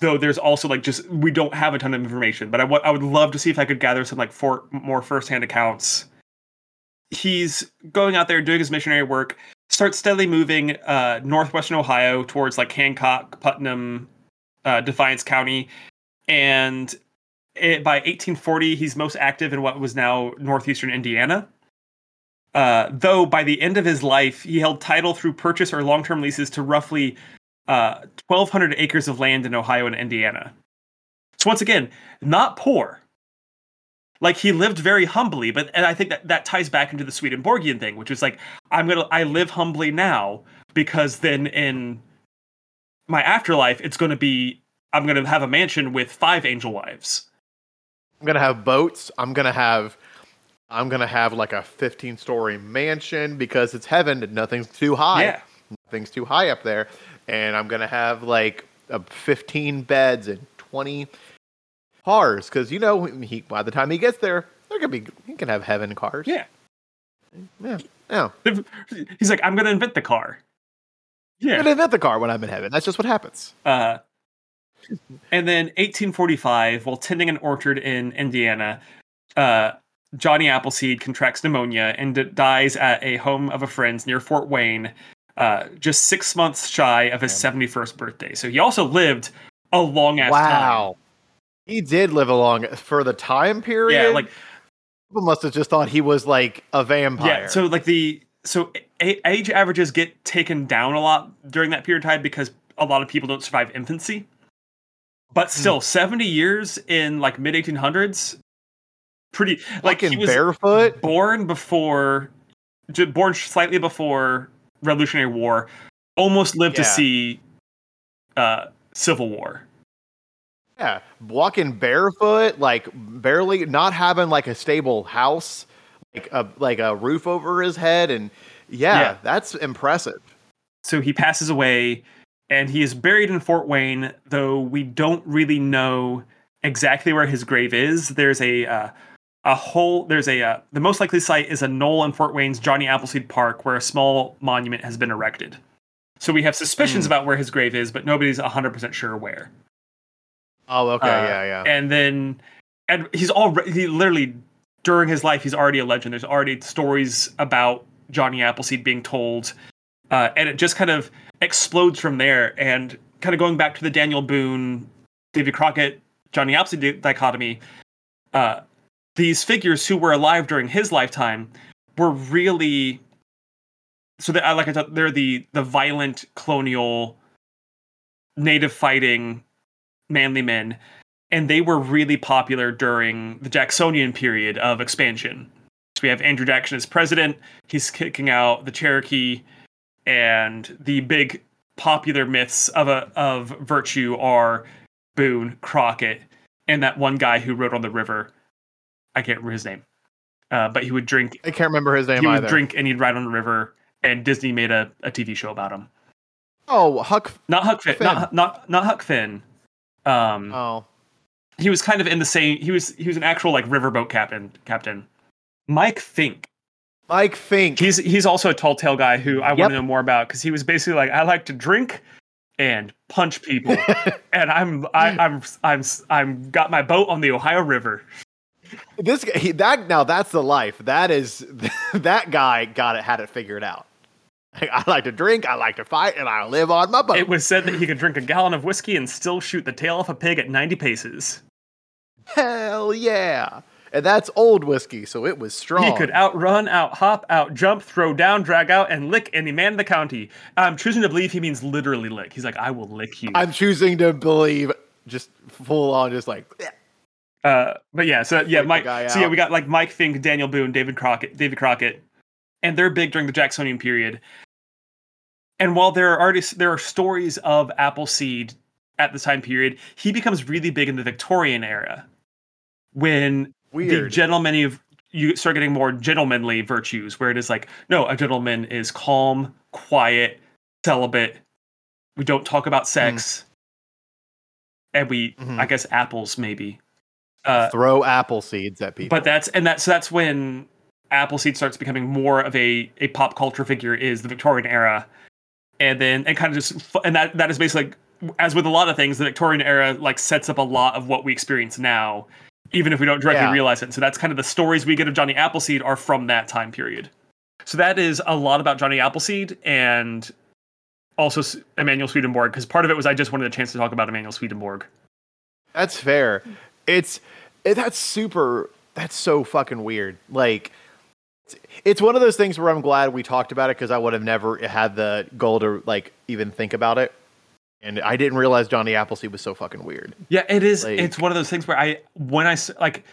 Though there's also like just we don't have a ton of information, but I wa- I would love to see if I could gather some like four more firsthand accounts. He's going out there doing his missionary work, starts steadily moving uh, northwestern Ohio towards like Hancock, Putnam, uh, Defiance County, and it, by 1840 he's most active in what was now northeastern Indiana. Uh, though by the end of his life, he held title through purchase or long term leases to roughly uh, 1,200 acres of land in Ohio and Indiana. So, once again, not poor. Like he lived very humbly, but and I think that that ties back into the Swedenborgian thing, which is like I'm gonna I live humbly now because then in my afterlife it's gonna be I'm gonna have a mansion with five angel wives.
I'm gonna have boats. I'm gonna have. I'm gonna have like a 15 story mansion because it's heaven and nothing's too high.
Yeah.
Nothing's too high up there, and I'm gonna have like a 15 beds and 20 cars because you know he by the time he gets there, they're gonna be he can have heaven cars.
Yeah.
yeah, yeah.
He's like, I'm gonna invent the car. Yeah, I'm
gonna invent the car when I'm in heaven. That's just what happens.
Uh, and then 1845, while tending an orchard in Indiana, uh, Johnny Appleseed contracts pneumonia and d- dies at a home of a friend's near Fort Wayne, uh, just six months shy of his 71st birthday. So he also lived a long ass time.
Wow. He did live a long for the time period.
Yeah, like
people must have just thought he was like a vampire.
yeah. So like the so a- age averages get taken down a lot during that period of time because a lot of people don't survive infancy. But
Hmm.
still, 70 years in like mid 1800s, pretty like
Fucking
he was
barefoot.
born before, born slightly before Revolutionary War, almost lived to see uh, Civil War.
Yeah, walking barefoot, like barely not having like a stable house, like a like a roof over his head, and yeah,
Yeah.
that's impressive.
So he passes away, and he is buried in Fort Wayne, though we don't really know exactly where his grave is. There's a uh, a whole there's a uh, the most likely site is a knoll in Fort Wayne's Johnny Appleseed Park, where a small monument has been erected. So we have suspicions
Hmm.
about where his grave is, but nobody's 100% sure where.
Oh, okay,
Uh,
yeah, yeah.
And then, and he's already he literally during his life he's already a legend. There's already stories about Johnny Appleseed being told, uh, and it just kind of explodes from there. And kind of going back to the Daniel Boone, David Crockett, Johnny Appleseed dichotomy, uh, these figures who were alive during his lifetime were really so that uh, like I thought they're the the violent colonial native fighting manly men and they were really popular during the Jacksonian period of expansion. So we have Andrew Jackson as president. He's kicking out the Cherokee, and the big popular myths of a of virtue are Boone, Crockett, and that one guy who rode on the river. I can't remember his name, uh, but he would drink.
I can't remember his name
He would
either.
drink and he'd ride on the river, and Disney made a, a TV show about him.
Oh, Huck.
Not Huck Finn,
Finn.
not not not Huck Finn. Um,
Oh,
he was kind of in the same he was he was an actual like riverboat captain captain mike fink
Mike Fink.
he's he's also a tall tale guy who i
Yep.
want to know more about because he was basically like i like to drink and punch people and i'm I, i'm i'm i'm got my boat on the ohio river
this guy, he, that now that's the life. That is that guy got it had it figured out. I like to drink, I like to fight, and I live on my boat.
it was said that he could drink a gallon of whiskey and still shoot the tail off a pig at 90 paces
Hell yeah! And that's old whiskey, so it was strong.
he could outrun out hop out jump throw down drag out and lick any man in the county i'm choosing to believe he means literally lick he's like i will lick you
I'm choosing to believe just full on, just like
Uh, but yeah, so yeah, Mike. So yeah, we got like Mike Fink, Daniel Boone, David Crockett, David Crockett, and they're big during the Jacksonian period. And while there are artists, there are stories of Appleseed at this time period, he becomes really big in the Victorian era, when the
weird.
gentlemanly of you start getting more gentlemanly virtues, where it is like, no, a gentleman is calm, quiet, celibate. We don't talk about sex, and we,
Mhm.
I guess, apples maybe. Uh,
Throw apple seeds at people.
but that's and that's that's when Appleseed starts becoming more of a a pop culture figure is the Victorian era, and then and kind of just and that that is basically like, as with a lot of things, the Victorian era like sets up a lot of what we experience now, even if we don't directly
Yeah.
realize it. So that's kind of the stories we get of Johnny Appleseed are from that time period. So that is a lot about Johnny Appleseed and also Emanuel Swedenborg because part of it was I just wanted a chance to talk about Emanuel Swedenborg.
That's fair. It's it, that's super. That's so fucking weird. Like, it's, it's one of those things where I'm glad we talked about it because I would have never had the goal to like even think about it, and I didn't realize Johnny Appleseed was so fucking weird.
Yeah, it is.
Like-
it's one of those things where I, when I like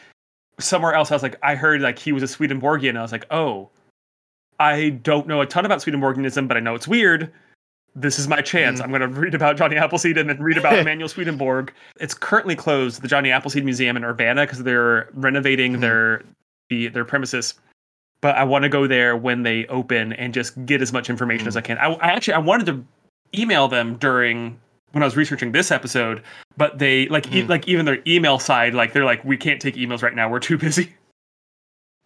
somewhere else, I was like, I heard like he was a Swedenborgian. And I was like, oh, I don't know a ton about Swedenborgianism, but I know it's weird. This is my chance.
Mhm.
I'm going to read about Johnny Appleseed and then read about Emanuel Swedenborg. It's currently closed, the Johnny Appleseed Museum in Urbana, because they're renovating
Mhm.
their the, their premises. But I want to go there when they open and just get as much information as I can. I, I actually I wanted to email them during when I was researching this episode, but they like e-
Mhm.
like even their email side like they're like we can't take emails right now. We're too busy.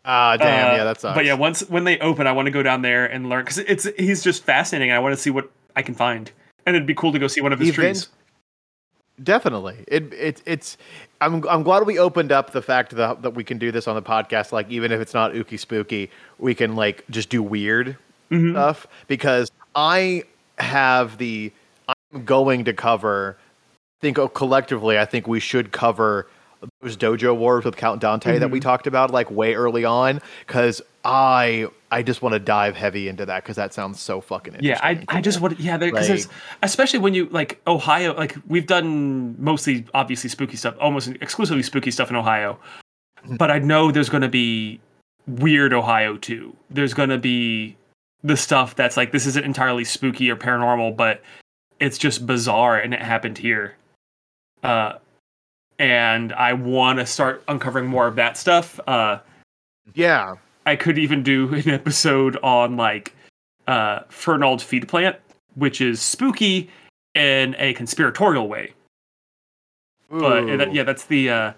Ah, damn.
Uh,
yeah, that sucks.
But yeah, once when they open, I want to go down there and learn because it's he's just fascinating. I want to see what I can find, and it'd be cool to go see one of his
Even-
trees.
Definitely. It it it's I'm I'm glad we opened up the fact that that we can do this on the podcast like even if it's not ooky spooky, we can like just do weird
Mhm.
stuff because I have the I'm going to cover I think oh, collectively I think we should cover those dojo wars with Count Dante that we
Mhm.
talked about like way early on cuz I I just want to dive heavy into that cuz that sounds so fucking interesting.
Yeah, I, I just want yeah, because
Like-
especially when you like Ohio, like we've done mostly obviously spooky stuff, almost exclusively spooky stuff in Ohio,
Mm-hmm.
but I know there's going to be weird Ohio too. There's going to be the stuff that's like this isn't entirely spooky or paranormal, but it's just bizarre and it happened here. Uh, and I want to start uncovering more of that stuff. Uh,
Yeah.
I could even do an episode on like uh, Fernald feed plant, which is spooky in a conspiratorial way. But
Ooh.
that, yeah, that's the. Uh,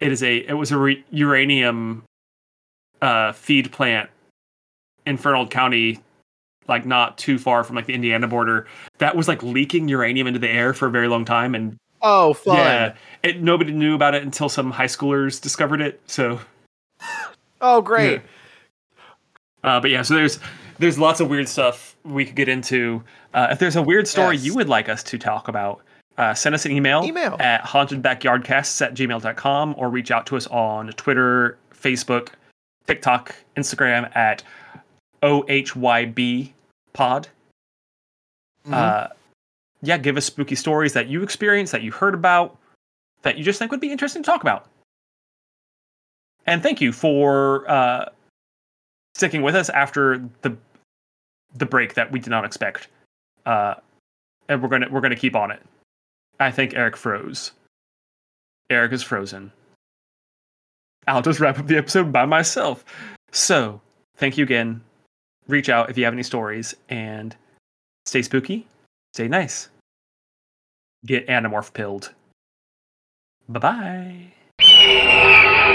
it is a. It was a re- uranium uh, feed plant in Fernald County, like not too far from like the Indiana border. That was like leaking uranium into the air for a very long time, and
Oh, fun.
yeah, it nobody knew about it until some high schoolers discovered it. So
Oh, great.
Uh, but yeah, so there's there's lots of weird stuff we could get into. Uh, if there's a weird story
Yes.
you would like us to talk about, uh, send us an email,
Email.
at hauntedbackyardcasts at gmail.com or reach out to us on Twitter, Facebook, TikTok, Instagram at OHBY pod.
Mhm.
Uh, yeah, give us spooky stories that you experienced, that you heard about, that you just think would be interesting to talk about. And thank you for uh, sticking with us after the the break that we did not expect. Uh, and we're gonna we're gonna keep on it. I think Eric froze. Eric is frozen. I'll just wrap up the episode by myself. So, thank you again. Reach out if you have any stories and stay spooky, stay nice. Get anamorph pilled. Bye bye.